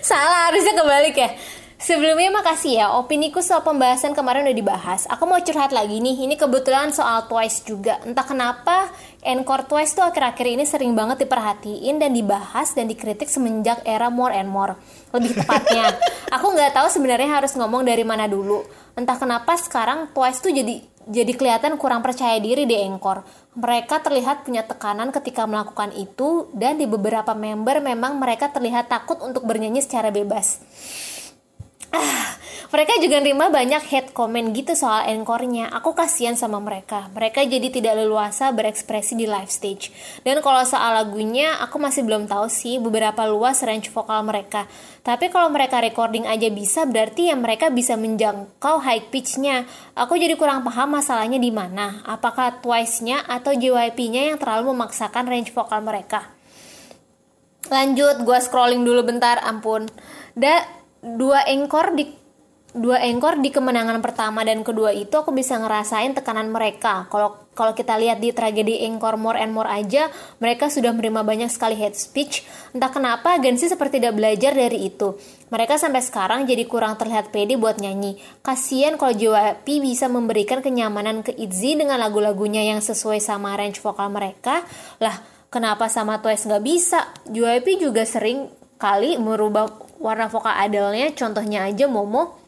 Salah, harusnya kebalik ya. Sebelumnya makasih ya, opiniku soal pembahasan kemarin udah dibahas. Aku mau curhat lagi nih, ini kebetulan soal Twice juga. Entah kenapa, Encore Twice tuh akhir-akhir ini sering banget diperhatiin dan dibahas dan dikritik semenjak era More and More. Lebih tepatnya, aku nggak tahu sebenarnya harus ngomong dari mana dulu. Entah kenapa sekarang Twice tuh jadi jadi kelihatan kurang percaya diri di Encore. Mereka terlihat punya tekanan ketika melakukan itu dan di beberapa member memang mereka terlihat takut untuk bernyanyi secara bebas. Mereka juga nerima banyak hate comment gitu soal encore-nya. Aku kasihan sama mereka. Mereka jadi tidak leluasa berekspresi di live stage. Dan kalau soal lagunya, aku masih belum tahu sih beberapa luas range vokal mereka. Tapi kalau mereka recording aja bisa, berarti ya mereka bisa menjangkau high pitch-nya. Aku jadi kurang paham masalahnya di mana. Apakah Twice-nya atau JYP-nya yang terlalu memaksakan range vokal mereka? Lanjut, gua scrolling dulu bentar, ampun. Da, dua engkor di dua engkor di kemenangan pertama dan kedua itu aku bisa ngerasain tekanan mereka. Kalau kalau kita lihat di tragedi engkor more and more aja, mereka sudah menerima banyak sekali hate speech. Entah kenapa agensi seperti tidak belajar dari itu. Mereka sampai sekarang jadi kurang terlihat pede buat nyanyi. Kasian kalau JYP bisa memberikan kenyamanan ke ITZY dengan lagu-lagunya yang sesuai sama range vokal mereka. Lah, kenapa sama Twice nggak bisa? JYP juga sering kali merubah warna vokal idolnya. Contohnya aja Momo.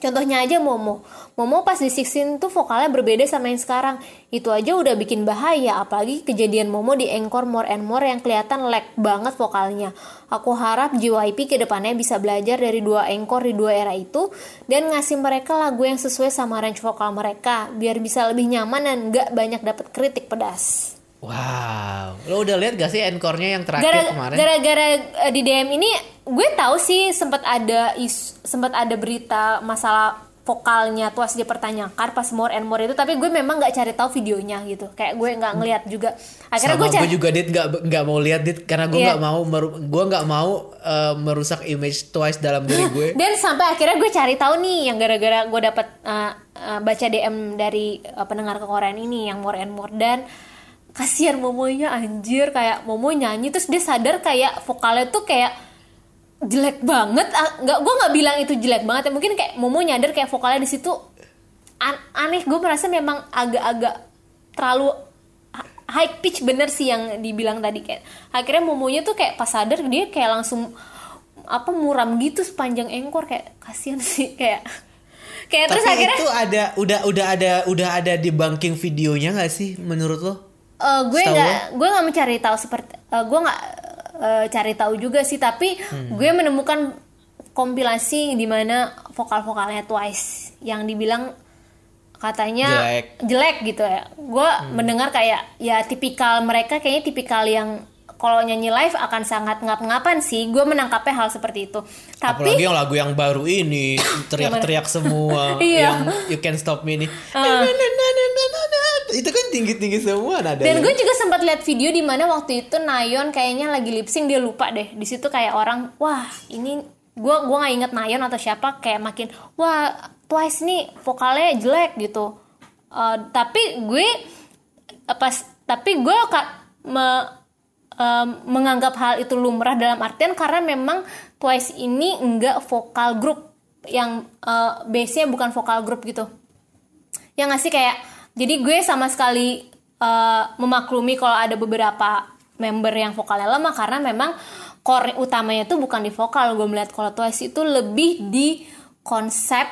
Contohnya aja Momo. Momo pas di Sixteen tuh vokalnya berbeda sama yang sekarang. Itu aja udah bikin bahaya, apalagi kejadian Momo di Encore More and More yang kelihatan lag banget vokalnya. Aku harap JYP ke depannya bisa belajar dari dua Encore di dua era itu dan ngasih mereka lagu yang sesuai sama range vokal mereka biar bisa lebih nyaman dan gak banyak dapat kritik pedas. Wow, lo udah lihat gak sih encore-nya yang terakhir Gara- kemarin? Gara-gara eh, di DM ini gue tahu sih sempat ada is sempat ada berita masalah vokalnya Twice dipertanyakan pas more and more itu tapi gue memang nggak cari tahu videonya gitu kayak gue nggak ngeliat juga akhirnya Sama gue cari gue juga dit nggak nggak mau lihat dit karena gue Iya. nggak mau meru- gue nggak mau eh, merusak image Twice dalam diri gue. dan sampai akhirnya gue cari tahu nih yang gara-gara gue dapat uh, uh, baca DM dari uh, pendengar kekorean ini yang more and more dan kasihan Momonya anjir. Kayak Momo nyanyi terus dia sadar kayak vokalnya tuh kayak jelek banget. Ah, nggak gue nggak bilang itu jelek banget ya. Mungkin kayak Momo nyadar kayak vokalnya di situ an- aneh. Gue merasa memang agak-agak terlalu high pitch bener sih yang dibilang tadi. Kayak akhirnya Momonya tuh kayak pas sadar dia kayak langsung apa muram gitu sepanjang engkor. Kayak kasihan sih kayak. Kayak terus Tapi akhirnya itu ada udah udah ada udah ada di banking videonya nggak sih menurut lo? Eh, gue nggak gue nggak mencari tahu seperti eh, gue nggak eh, cari tahu juga sih tapi Hmm. gue menemukan kompilasi di mana vokal-vokalnya Twice yang dibilang katanya Jelek. Hmm. jelek gitu ya gue mendengar kayak ya tipikal mereka kayaknya tipikal yang kalau nyanyi live akan sangat ngap-ngapan sih gue menangkapnya hal seperti itu tapi Apalagi yang lagu yang baru ini teriak-teriak semua Iya. yang You Can Stop Me ini. Itu kan tinggi-tinggi semua nada. Dan gue juga sempat lihat video di mana waktu itu Nayon kayaknya lagi lip sync dia lupa deh. Di situ kayak orang, wah ini gue gua nggak inget Nayon atau siapa kayak makin wah Twice nih vokalnya jelek gitu. Eh, tapi gue eh, pas tapi gue kak me- menganggap hal itu lumrah dalam artian karena memang Twice ini enggak vokal grup. Yang eh, base-nya bukan vokal grup gitu. Yang ngasih kayak jadi gue sama sekali eh, memaklumi kalau ada beberapa member yang vokalnya lemah karena memang core utamanya tuh bukan di vokal. Gue melihat kalau Twice itu lebih di konsep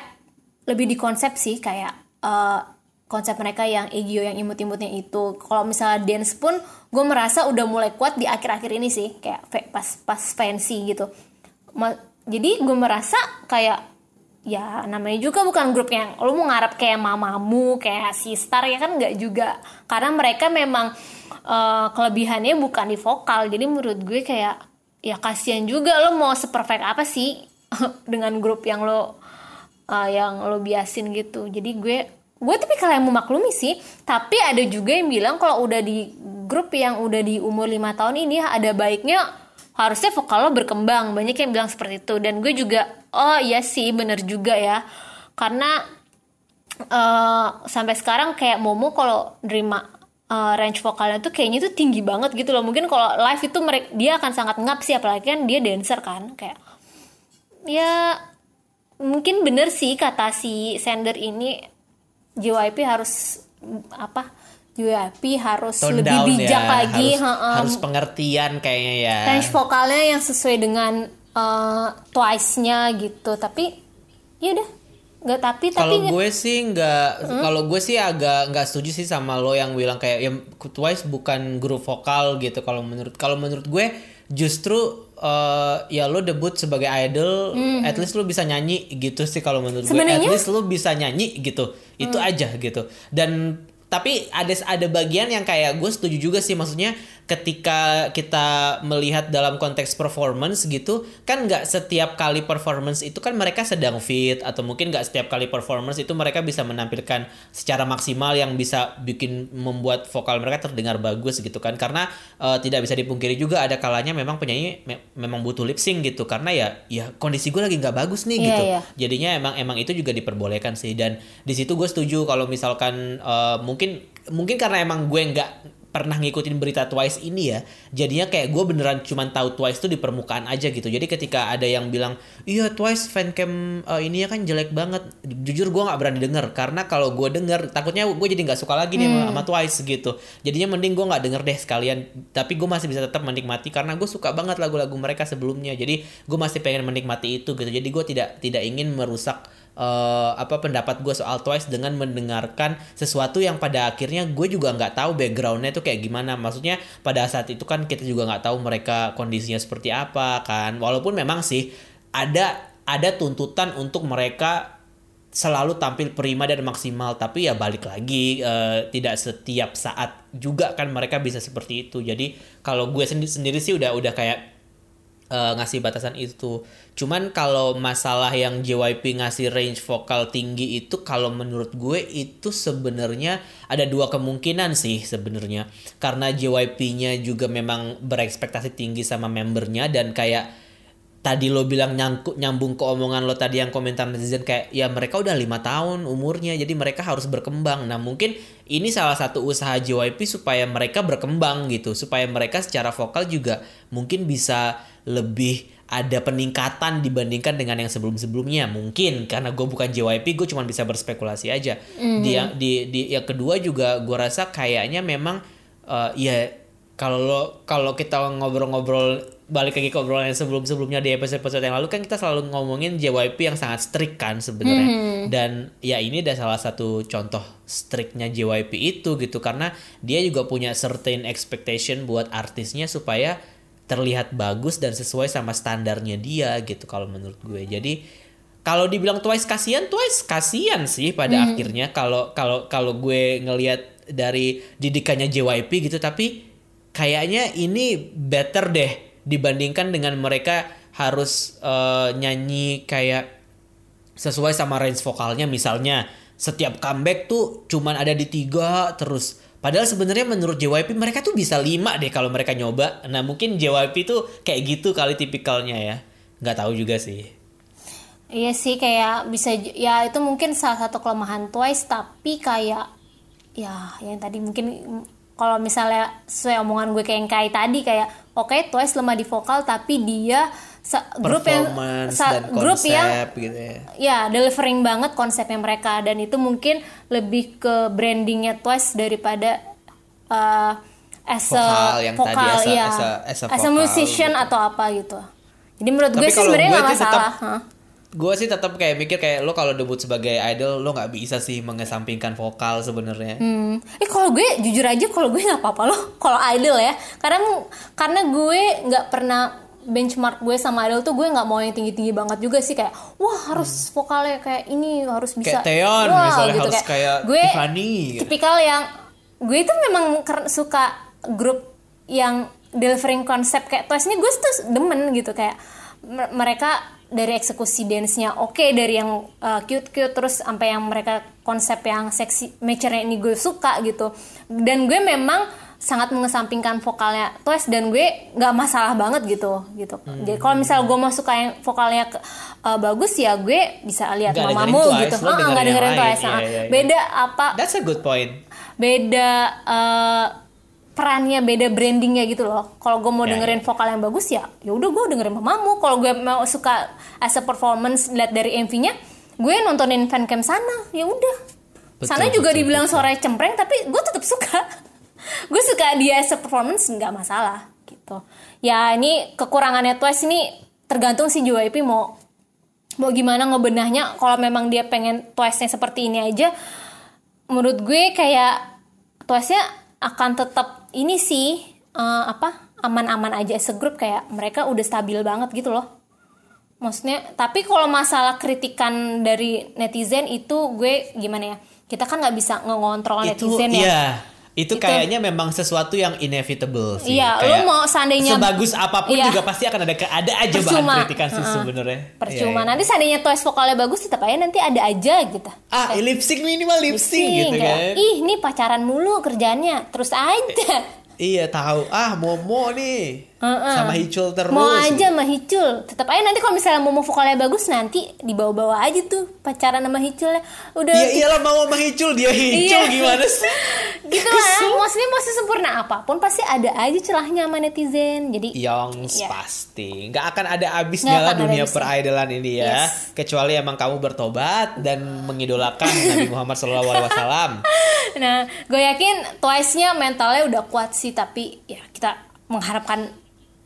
lebih di konsep sih kayak eh, konsep mereka yang egio yang imut-imutnya itu. Kalau misalnya dance pun gue merasa udah mulai kuat di akhir-akhir ini sih. Kayak pas pas fancy gitu. Ma- jadi gue merasa kayak ya namanya juga bukan grup yang lu mau ngarep kayak mamamu kayak sistar ya kan nggak juga. Karena mereka memang eh, kelebihannya bukan di vokal. Jadi menurut gue kayak ya kasihan juga lo mau seperfect apa sih dengan grup yang lo eh, yang lo biasin gitu. Jadi gue gue tapi kalau yang memaklumi sih tapi ada juga yang bilang kalau udah di grup yang udah di umur lima tahun ini ada baiknya harusnya vokal lo berkembang. Banyak yang bilang seperti itu. Dan gue juga oh iya sih bener juga ya. Karena eh, sampai sekarang kayak Momo kalau nerima eh, range vokalnya tuh kayaknya tuh tinggi banget gitu loh. Mungkin kalau live itu mereka dia akan sangat ngap sih apalagi kan dia dancer kan kayak. Ya mungkin bener sih kata si sender ini JYP harus apa JYP harus Tone lebih bijak ya, lagi harus, heeh. harus pengertian kayaknya ya. range vokalnya yang sesuai dengan eh, Twice-nya gitu tapi ya udah nggak tapi tapi Kalau nggak- gue sih nggak, kalau gue sih agak nggak setuju sih sama lo yang bilang kayak ya Twice bukan grup vokal gitu. Kalau menurut kalau menurut gue justru eh, ya lo debut sebagai idol, at least lo bisa nyanyi gitu sih kalau menurut gue. At least lo bisa nyanyi gitu, itu aja gitu. Dan tapi ada ada bagian yang kayak gue setuju juga sih maksudnya ketika kita melihat dalam konteks performance gitu kan nggak setiap kali performance itu kan mereka sedang fit atau mungkin nggak setiap kali performance itu mereka bisa menampilkan secara maksimal yang bisa bikin membuat vokal mereka terdengar bagus gitu kan. Karena eh, tidak bisa dipungkiri juga ada kalanya memang penyanyi me- memang butuh lip sync gitu. Karena ya ya kondisi gue lagi nggak bagus nih Iya, gitu. iya. jadinya emang emang itu juga diperbolehkan sih. Dan di situ gue setuju kalau misalkan eh, mungkin mungkin karena emang gue nggak pernah ngikutin berita Twice ini ya jadinya kayak gue beneran cuman tahu Twice tuh di permukaan aja gitu. Jadi ketika ada yang bilang iya Twice fancam uh, ini ya kan jelek banget jujur gue nggak berani denger karena kalau gue denger takutnya gue jadi nggak suka lagi nih sama- sama Twice gitu. Jadinya mending gue nggak denger deh sekalian tapi gue masih bisa tetap menikmati karena gue suka banget lagu-lagu mereka sebelumnya. Jadi gue masih pengen menikmati itu gitu. Jadi gue tidak tidak ingin merusak eh, apa pendapat gue soal Twice dengan mendengarkan sesuatu yang pada akhirnya gue juga nggak tahu backgroundnya tuh kayak gimana. Maksudnya pada saat itu kan kita juga nggak tahu mereka kondisinya seperti apa kan. Walaupun memang sih ada ada tuntutan untuk mereka selalu tampil prima dan maksimal. Tapi ya balik lagi eh, tidak setiap saat juga kan mereka bisa seperti itu. Jadi kalau gue sendiri sendiri sih udah udah kayak eh, ngasih batasan itu. Cuman kalau masalah yang JYP ngasih range vokal tinggi itu kalau menurut gue itu sebenarnya ada dua kemungkinan sih sebenarnya. Karena JYP-nya juga memang berekspektasi tinggi sama membernya dan kayak tadi lo bilang nyangkut nyambung ke omongan lo tadi yang komentar netizen kayak ya mereka udah lima tahun umurnya jadi mereka harus berkembang nah mungkin ini salah satu usaha JYP supaya mereka berkembang gitu supaya mereka secara vokal juga mungkin bisa lebih ada peningkatan dibandingkan dengan yang sebelum-sebelumnya. Mungkin karena gue bukan JYP gue cuma bisa berspekulasi aja. Di yang di di yang kedua juga gue rasa kayaknya memang eh, ya kalau kalau kita ngobrol-ngobrol balik lagi ke obrolan yang sebelum-sebelumnya di episode-episode yang lalu kan kita selalu ngomongin JYP yang sangat strict kan sebenarnya. Dan ya ini ada salah satu contoh strictnya JYP itu gitu. Karena dia juga punya certain expectation buat artisnya supaya terlihat bagus dan sesuai sama standarnya dia gitu kalau menurut gue. Jadi kalau dibilang Twice kasihan Twice kasihan sih pada akhirnya. Kalau kalau kalau gue ngelihat dari didikannya JYP gitu tapi kayaknya ini better deh dibandingkan dengan mereka harus eh, nyanyi kayak sesuai sama range vokalnya. Misalnya setiap comeback tuh cuman ada di tiga terus padahal sebenarnya menurut JYP mereka tuh bisa lima deh kalau mereka nyoba. Nah mungkin JYP tuh kayak gitu kali tipikalnya ya. Nggak tahu juga sih. Iya sih kayak bisa ya itu mungkin salah satu kelemahan Twice tapi kayak ya yang tadi mungkin kalau misalnya sesuai omongan gue kayak yang kayak tadi kayak oke Twice lemah di vokal tapi dia grup yang performance sa- dan grup konsep yang gitu ya ya delivering banget konsepnya mereka dan itu mungkin lebih ke brandingnya Twice daripada uh, as a Vokal yang tadi, vokal, as a- iya. as a- as a As a musician gitu. atau apa gitu jadi menurut Tapi gue sih sebenarnya nggak tuh tetap- masalah Hah? Gue sih tetap kayak mikir kayak lo kalau debut sebagai idol lo nggak bisa sih mengesampingkan vokal sebenarnya. Hmm. Eh kalau gue jujur aja kalau gue nggak apa-apa loh. Kalau idol ya. Karena karena gue nggak pernah benchmark gue sama idol tuh gue nggak mau yang tinggi-tinggi banget juga sih. Kayak wah harus vokalnya kayak ini harus bisa Hmm. kayak Taeyeon Wah, misalnya gitu, harus kayak, gue Tiffany gitu. tipikal yang gue itu memang suka grup yang delivering konsep. Kayak Twice ini gue tuh demen gitu. Kayak mereka dari eksekusi dance-nya oke dari yang uh, cute-cute terus sampai yang mereka konsep yang seksi mature ini gue suka gitu dan gue memang sangat mengesampingkan vokalnya Twice dan gue nggak masalah banget gitu gitu Hmm. jadi kalau misal gue mau suka yang vokalnya uh, bagus ya gue bisa lihat dengerin mamamu Twice, gitu Ah, dengerin nggak dengerin lain. Twice Iya, ah. iya, iya. beda apa that's a good point beda eh, perannya beda brandingnya gitu loh. Kalau gue mau Ya, dengerin vokal yang bagus ya ya udah gue dengerin mamamu. Kalau gue mau suka as a performance lihat dari MV-nya gue nontonin fancam sana ya udah. Betul, sana juga betul, dibilang suaranya cempreng tapi gue tetap suka. Gue suka dia as a performance nggak masalah gitu. Ya ini kekurangannya Twice ini tergantung si JYP mau mau gimana ngebenahnya. Kalau memang dia pengen Twice-nya seperti ini aja menurut gue kayak Twice-nya akan tetap ini sih eh, apa aman-aman aja segrup kayak mereka udah stabil banget gitu loh. Maksudnya tapi kalau masalah kritikan dari netizen itu gue gimana ya kita kan nggak bisa ngontrol itu netizen ya. iya itu Itu- kayaknya memang sesuatu yang inevitable sih. Iya, Kayak lo mau seandainya- sebagus apa pun Iya. juga pasti akan ada ada aja bahan Percuma. kritikan sih Heeh. sebenarnya. percuma Iya, iya. nanti seandainya Twice vokalnya bagus tetap aja nanti ada aja gitu ah lip sync minimal lip sync gitu kayak, kan. ih ini pacaran mulu kerjaannya terus aja Iya tahu. Ah Momo nih Heeh. sama Hicul terus. mau aja sama Hicul tetap aja nanti kalau misalnya mau vokalnya bagus nanti dibawa-bawa aja tuh pacaran sama Hiculnya udah Iya iyalah mau sama Hicul dia Hicul Iya. gimana sih? gitu lah maksudnya mau sesempurna apa pun pasti ada aja celahnya sama netizen jadi Yongs Iya. pasti nggak akan ada habisnya lah dunia peridolan ini ya Yes. kecuali emang kamu bertobat dan mengidolakan Nabi Muhammad SAW nah gue yakin Twice-nya mentalnya udah kuat sih tapi ya kita mengharapkan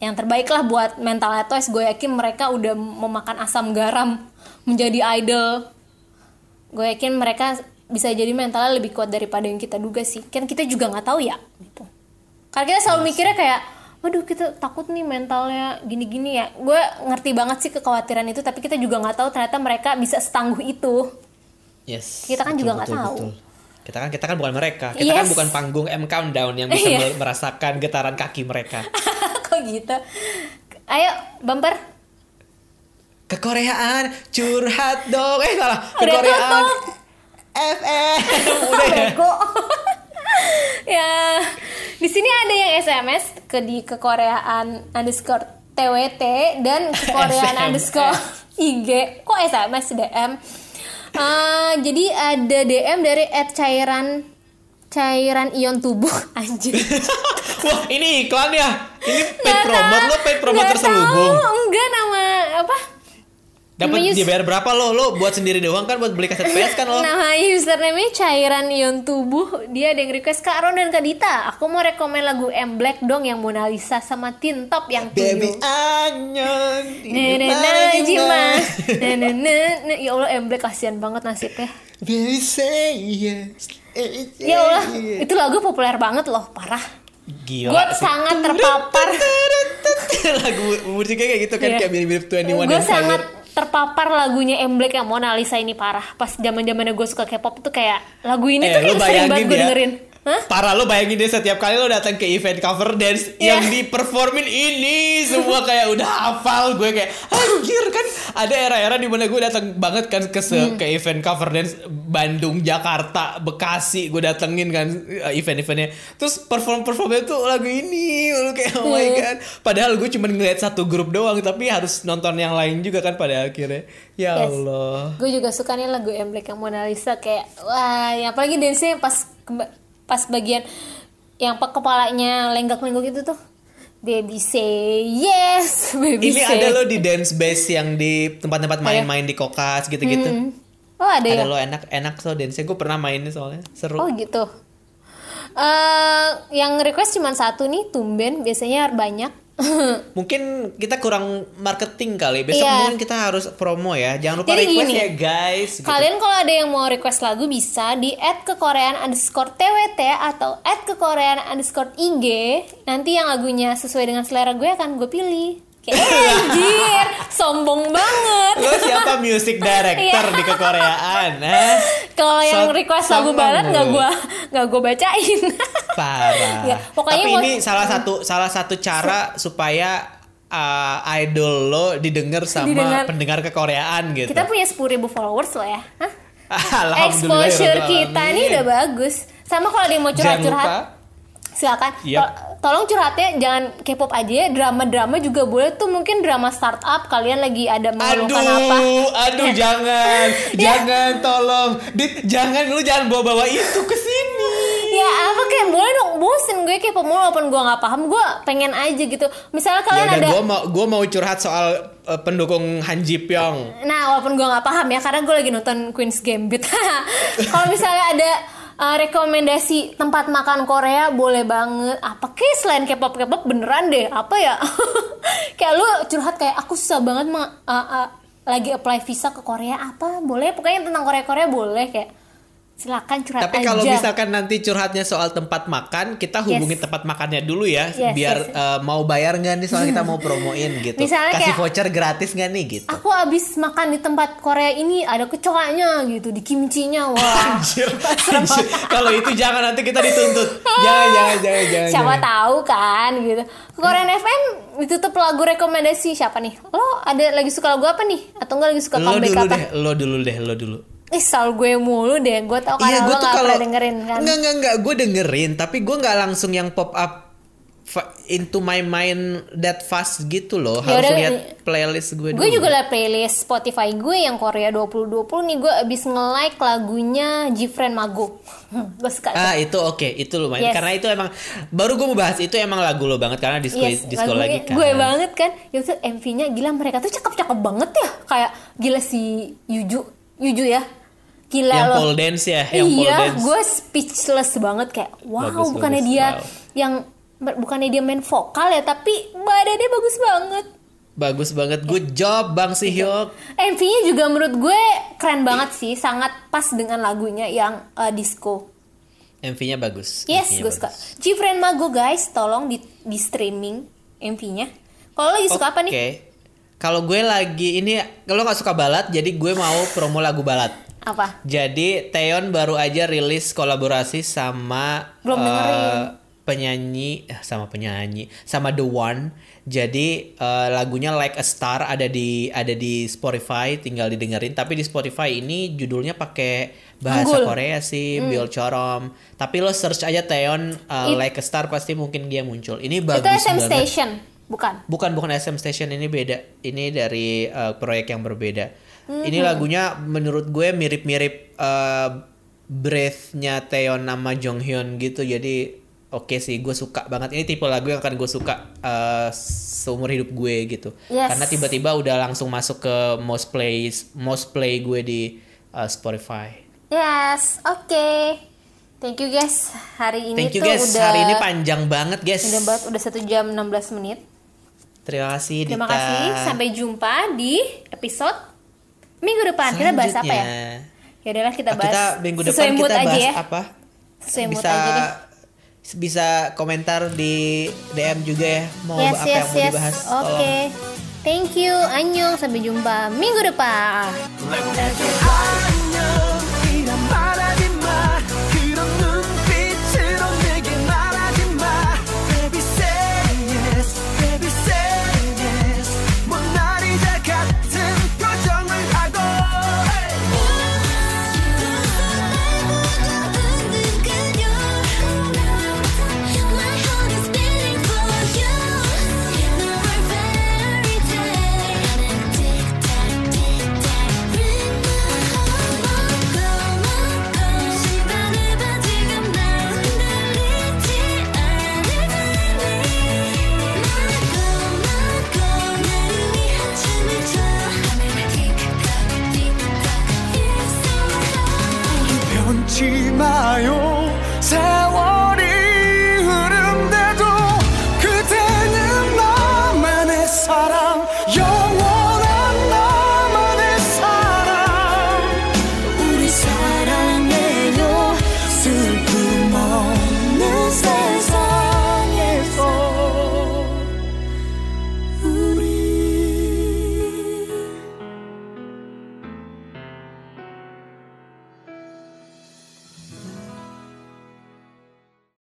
yang terbaik lah buat mentalnya Twice gue yakin mereka udah memakan asam garam menjadi idol. Gue yakin mereka bisa jadi mentalnya lebih kuat daripada yang kita duga sih. Kan kita juga nggak tahu ya gitu. Karena kita selalu mikirnya kayak waduh kita takut nih mentalnya gini-gini ya. Gue ngerti banget sih kekhawatiran itu tapi kita juga nggak tahu ternyata mereka bisa setangguh itu. Yes Kita kan juga nggak tahu. kita kan kita kan bukan mereka. Kita kan Yes. bukan panggung M Countdown yang bisa Iya. mer- merasakan getaran kaki mereka gitu. Ayo bumper. Kekoreaan curhat dong. Eh salah. Udah kekoreaan. tutup. FM udah ya? Ya di sini ada yang SMS ke di kekoreaan underscore TWT dan kekoreaan SMS. underscore IG kok SMS DM Eh, jadi ada DM dari cairan cairan ion tubuh anjir wah ini iklan ya ini paid Nggak promote lo paid promote terselubung tahu, enggak nama apa Dapat Namanya- dibayar berapa lo? Lo buat sendiri doang kan buat beli kaset PS kan lo? Nama username cairan ion tubuh. Dia ada yang request Kak Ron dan Kak Dita. Aku mau rekomen lagu M Black dong yang Mona Lisa sama Tin Top yang Baby tuyul. Anyon. Nene Najima. Nene nene. Ya Allah M Black kasihan banget nasibnya. Baby say yes. Ya Allah, itu lagu populer banget loh, parah. Gila. Gue sangat terpapar. lagu musiknya kayak gitu kan Iya. kayak mirip-mirip 21 Gue sangat Fire. terpapar lagunya M Black yang Mona Lisa ini parah. Pas zaman zamannya gue suka K-pop tuh kayak lagu ini Eh, tuh kayak sering banget gue ya. dengerin. Hah? Parah lo bayangin deh setiap kali lo datang ke event cover dance Iya. yang di performin ini semua kayak udah hafal gue kayak anjir kan ada era-era di mana gue datang banget kan ke se- Hmm. ke event cover dance Bandung, Jakarta, Bekasi gue datengin kan uh, event-eventnya terus perform performnya tuh lagu ini lo kayak oh my Hmm. god padahal gue cuma ngeliat satu grup doang tapi harus nonton yang lain juga kan pada akhirnya ya Yes. Allah Gue juga suka nih lagu M Black yang Mona Lisa kayak wah, ya apalagi dance-nya pas pas bagian yang kepalanya lenggak-lenggok itu tuh. Baby say yes, baby ini say. ada lo di dance base yang di tempat-tempat main-main di kokas gitu-gitu Hmm. Oh ada, ada ya? lo enak enak so dance gue pernah mainnya soalnya seru Oh gitu. eh yang request cuma satu nih, tumben. Biasanya banyak. mungkin kita kurang marketing kali besok Iya. mungkin kita harus promo ya jangan lupa Jadi request gini, ya guys gitu. Kalian kalau ada yang mau request lagu bisa di add ke Korean underscore TWT atau add ke Korean underscore IG. Nanti yang lagunya sesuai dengan selera gue akan gue pilih. Kayak eh, anjir, sombong banget. lo siapa music director Iya. di kekoreaan eh? Kalau yang request lagu barat nggak gue nggak gue bacain. parah Ya, pokoknya tapi mau- ini salah satu salah satu cara supaya uh, idol lo didengar sama Didengar. pendengar kekoreaan gitu Kita punya 10.000 followers loh ya. Hah? Ya Exposure kita nih udah bagus. Sama kalau yang mau curhat-curhat, silakan. Yap. Tol- Tolong curhatnya jangan K-pop aja ya, drama-drama juga boleh tuh mungkin drama startup kalian lagi ada Aduh, mengeluhkan apa. aduh Ya. jangan, Ya. jangan tolong, Dit, jangan lu jangan bawa-bawa itu ke sini. Ya apa kayak boleh dong bosen gue K-pop mulu walaupun gue nggak paham gue pengen aja gitu. Misalnya kalian Yaudah, ada gue mau gue mau curhat soal uh, pendukung Han Ji Pyong. Nah, walaupun gue nggak paham ya, karena gue lagi nonton Queen's Gambit. Kalau misalnya ada uh, rekomendasi tempat makan Korea, boleh banget. Apa kayak selain K-pop K-pop beneran deh? Apa ya? kayak lu curhat kayak aku susah banget uh, uh, lagi apply visa ke Korea apa? Boleh? Pokoknya tentang Korea Korea boleh kayak. Silakan curhat Tapi aja. kalau misalkan nanti curhatnya soal tempat makan, kita hubungin tempat makannya dulu ya, Yes, biar yes, yes. uh, mau bayar nggak nih soalnya kita mau promoin gitu. Misalnya Kasih kayak- voucher gratis nggak nih gitu. Aku abis makan di tempat Korea ini ada kecoanya gitu di kimchinya wah Anjir, anjir. Kalau itu jangan nanti kita dituntut. Jangan, jangan, jangan, jangan. siapa jangan. tahu kan gitu Korean FM ditutup lagu rekomendasi siapa nih lo ada lagi suka lagu apa nih atau enggak lagi suka Lo comeback dulu apa deh, lo dulu deh, lo dulu. Eh sal gue mulu deh gue tau karena lo gak pernah dengerin kan Enggak, enggak, enggak. Gue dengerin, tapi gue nggak langsung yang pop up into my mind that fast gitu loh. Ya Harus udah, lihat playlist gue dulu. gue juga liat playlist Spotify gue yang Korea 2020 nih gue abis nge-like lagunya Jifren Mago gue suka tuh. Ah itu oke, itu lumayan. Yes. Karena itu emang baru gue mau bahas itu emang lagu lo banget karena disco Yes, disco lagi kan. gue banget kan itu MV-nya gila mereka tuh cakep-cakep banget ya kayak gila si Yuju Yuju ya gila Yang loh pole dance ya, yang pole iya dance. gue speechless banget kayak wow Bagus, bukannya bagus, dia wow. yang bukannya dia main vokal ya tapi badannya bagus banget Bagus banget, good job Bang Sihyok. MV-nya juga menurut gue keren banget sih sangat pas dengan lagunya yang uh, disco MV-nya bagus. yes gue suka. Jifren Mago guys tolong di, di streaming MV-nya kalau lagi suka apa nih Oke. Kalau gue lagi ini kalau nggak suka balad, jadi gue mau promo lagu balad. Apa Jadi Taeyeon baru aja rilis kolaborasi sama Belum dengerin. penyanyi eh, sama penyanyi sama The One. Jadi eh, lagunya Like a Star ada di ada di Spotify, tinggal didengerin. Tapi di Spotify ini judulnya pakai bahasa Hangul. Korea sih, Bill Chorom. Tapi lo search aja Taeyeon eh, It- Like a Star pasti mungkin dia muncul. Ini itu bagus SM banget. Station bukan Bukan bukan SM Station ini beda. Ini dari uh, proyek yang berbeda. Ini lagunya menurut gue mirip-mirip uh, breath-nya Taeyeon sama Jonghyun gitu. Jadi oke sih gue suka banget ini tipe lagu yang akan gue suka eh, seumur hidup gue gitu Yes. karena tiba-tiba udah langsung masuk ke most play most play gue di eh, Spotify Yes, oke. Thank you guys. Hari ini thank you tuh guys udah hari ini panjang banget guys Udah banget, udah satu jam 16 menit. Terima kasih Terima Dita. kasih. Sampai jumpa di episode minggu depan. Kita bahas apa ya? Selanjutnya. Ya udahlah kita Ah, bahas. kita minggu depan sesuai mood kita aja bahas ya. apa Sesuai mood bisa aja deh. bisa komentar di DM juga ya mau Yes, apa yes, yang mau yes. dibahas Oke. tolong. Thank you. Annyeong. Sampai jumpa minggu depan.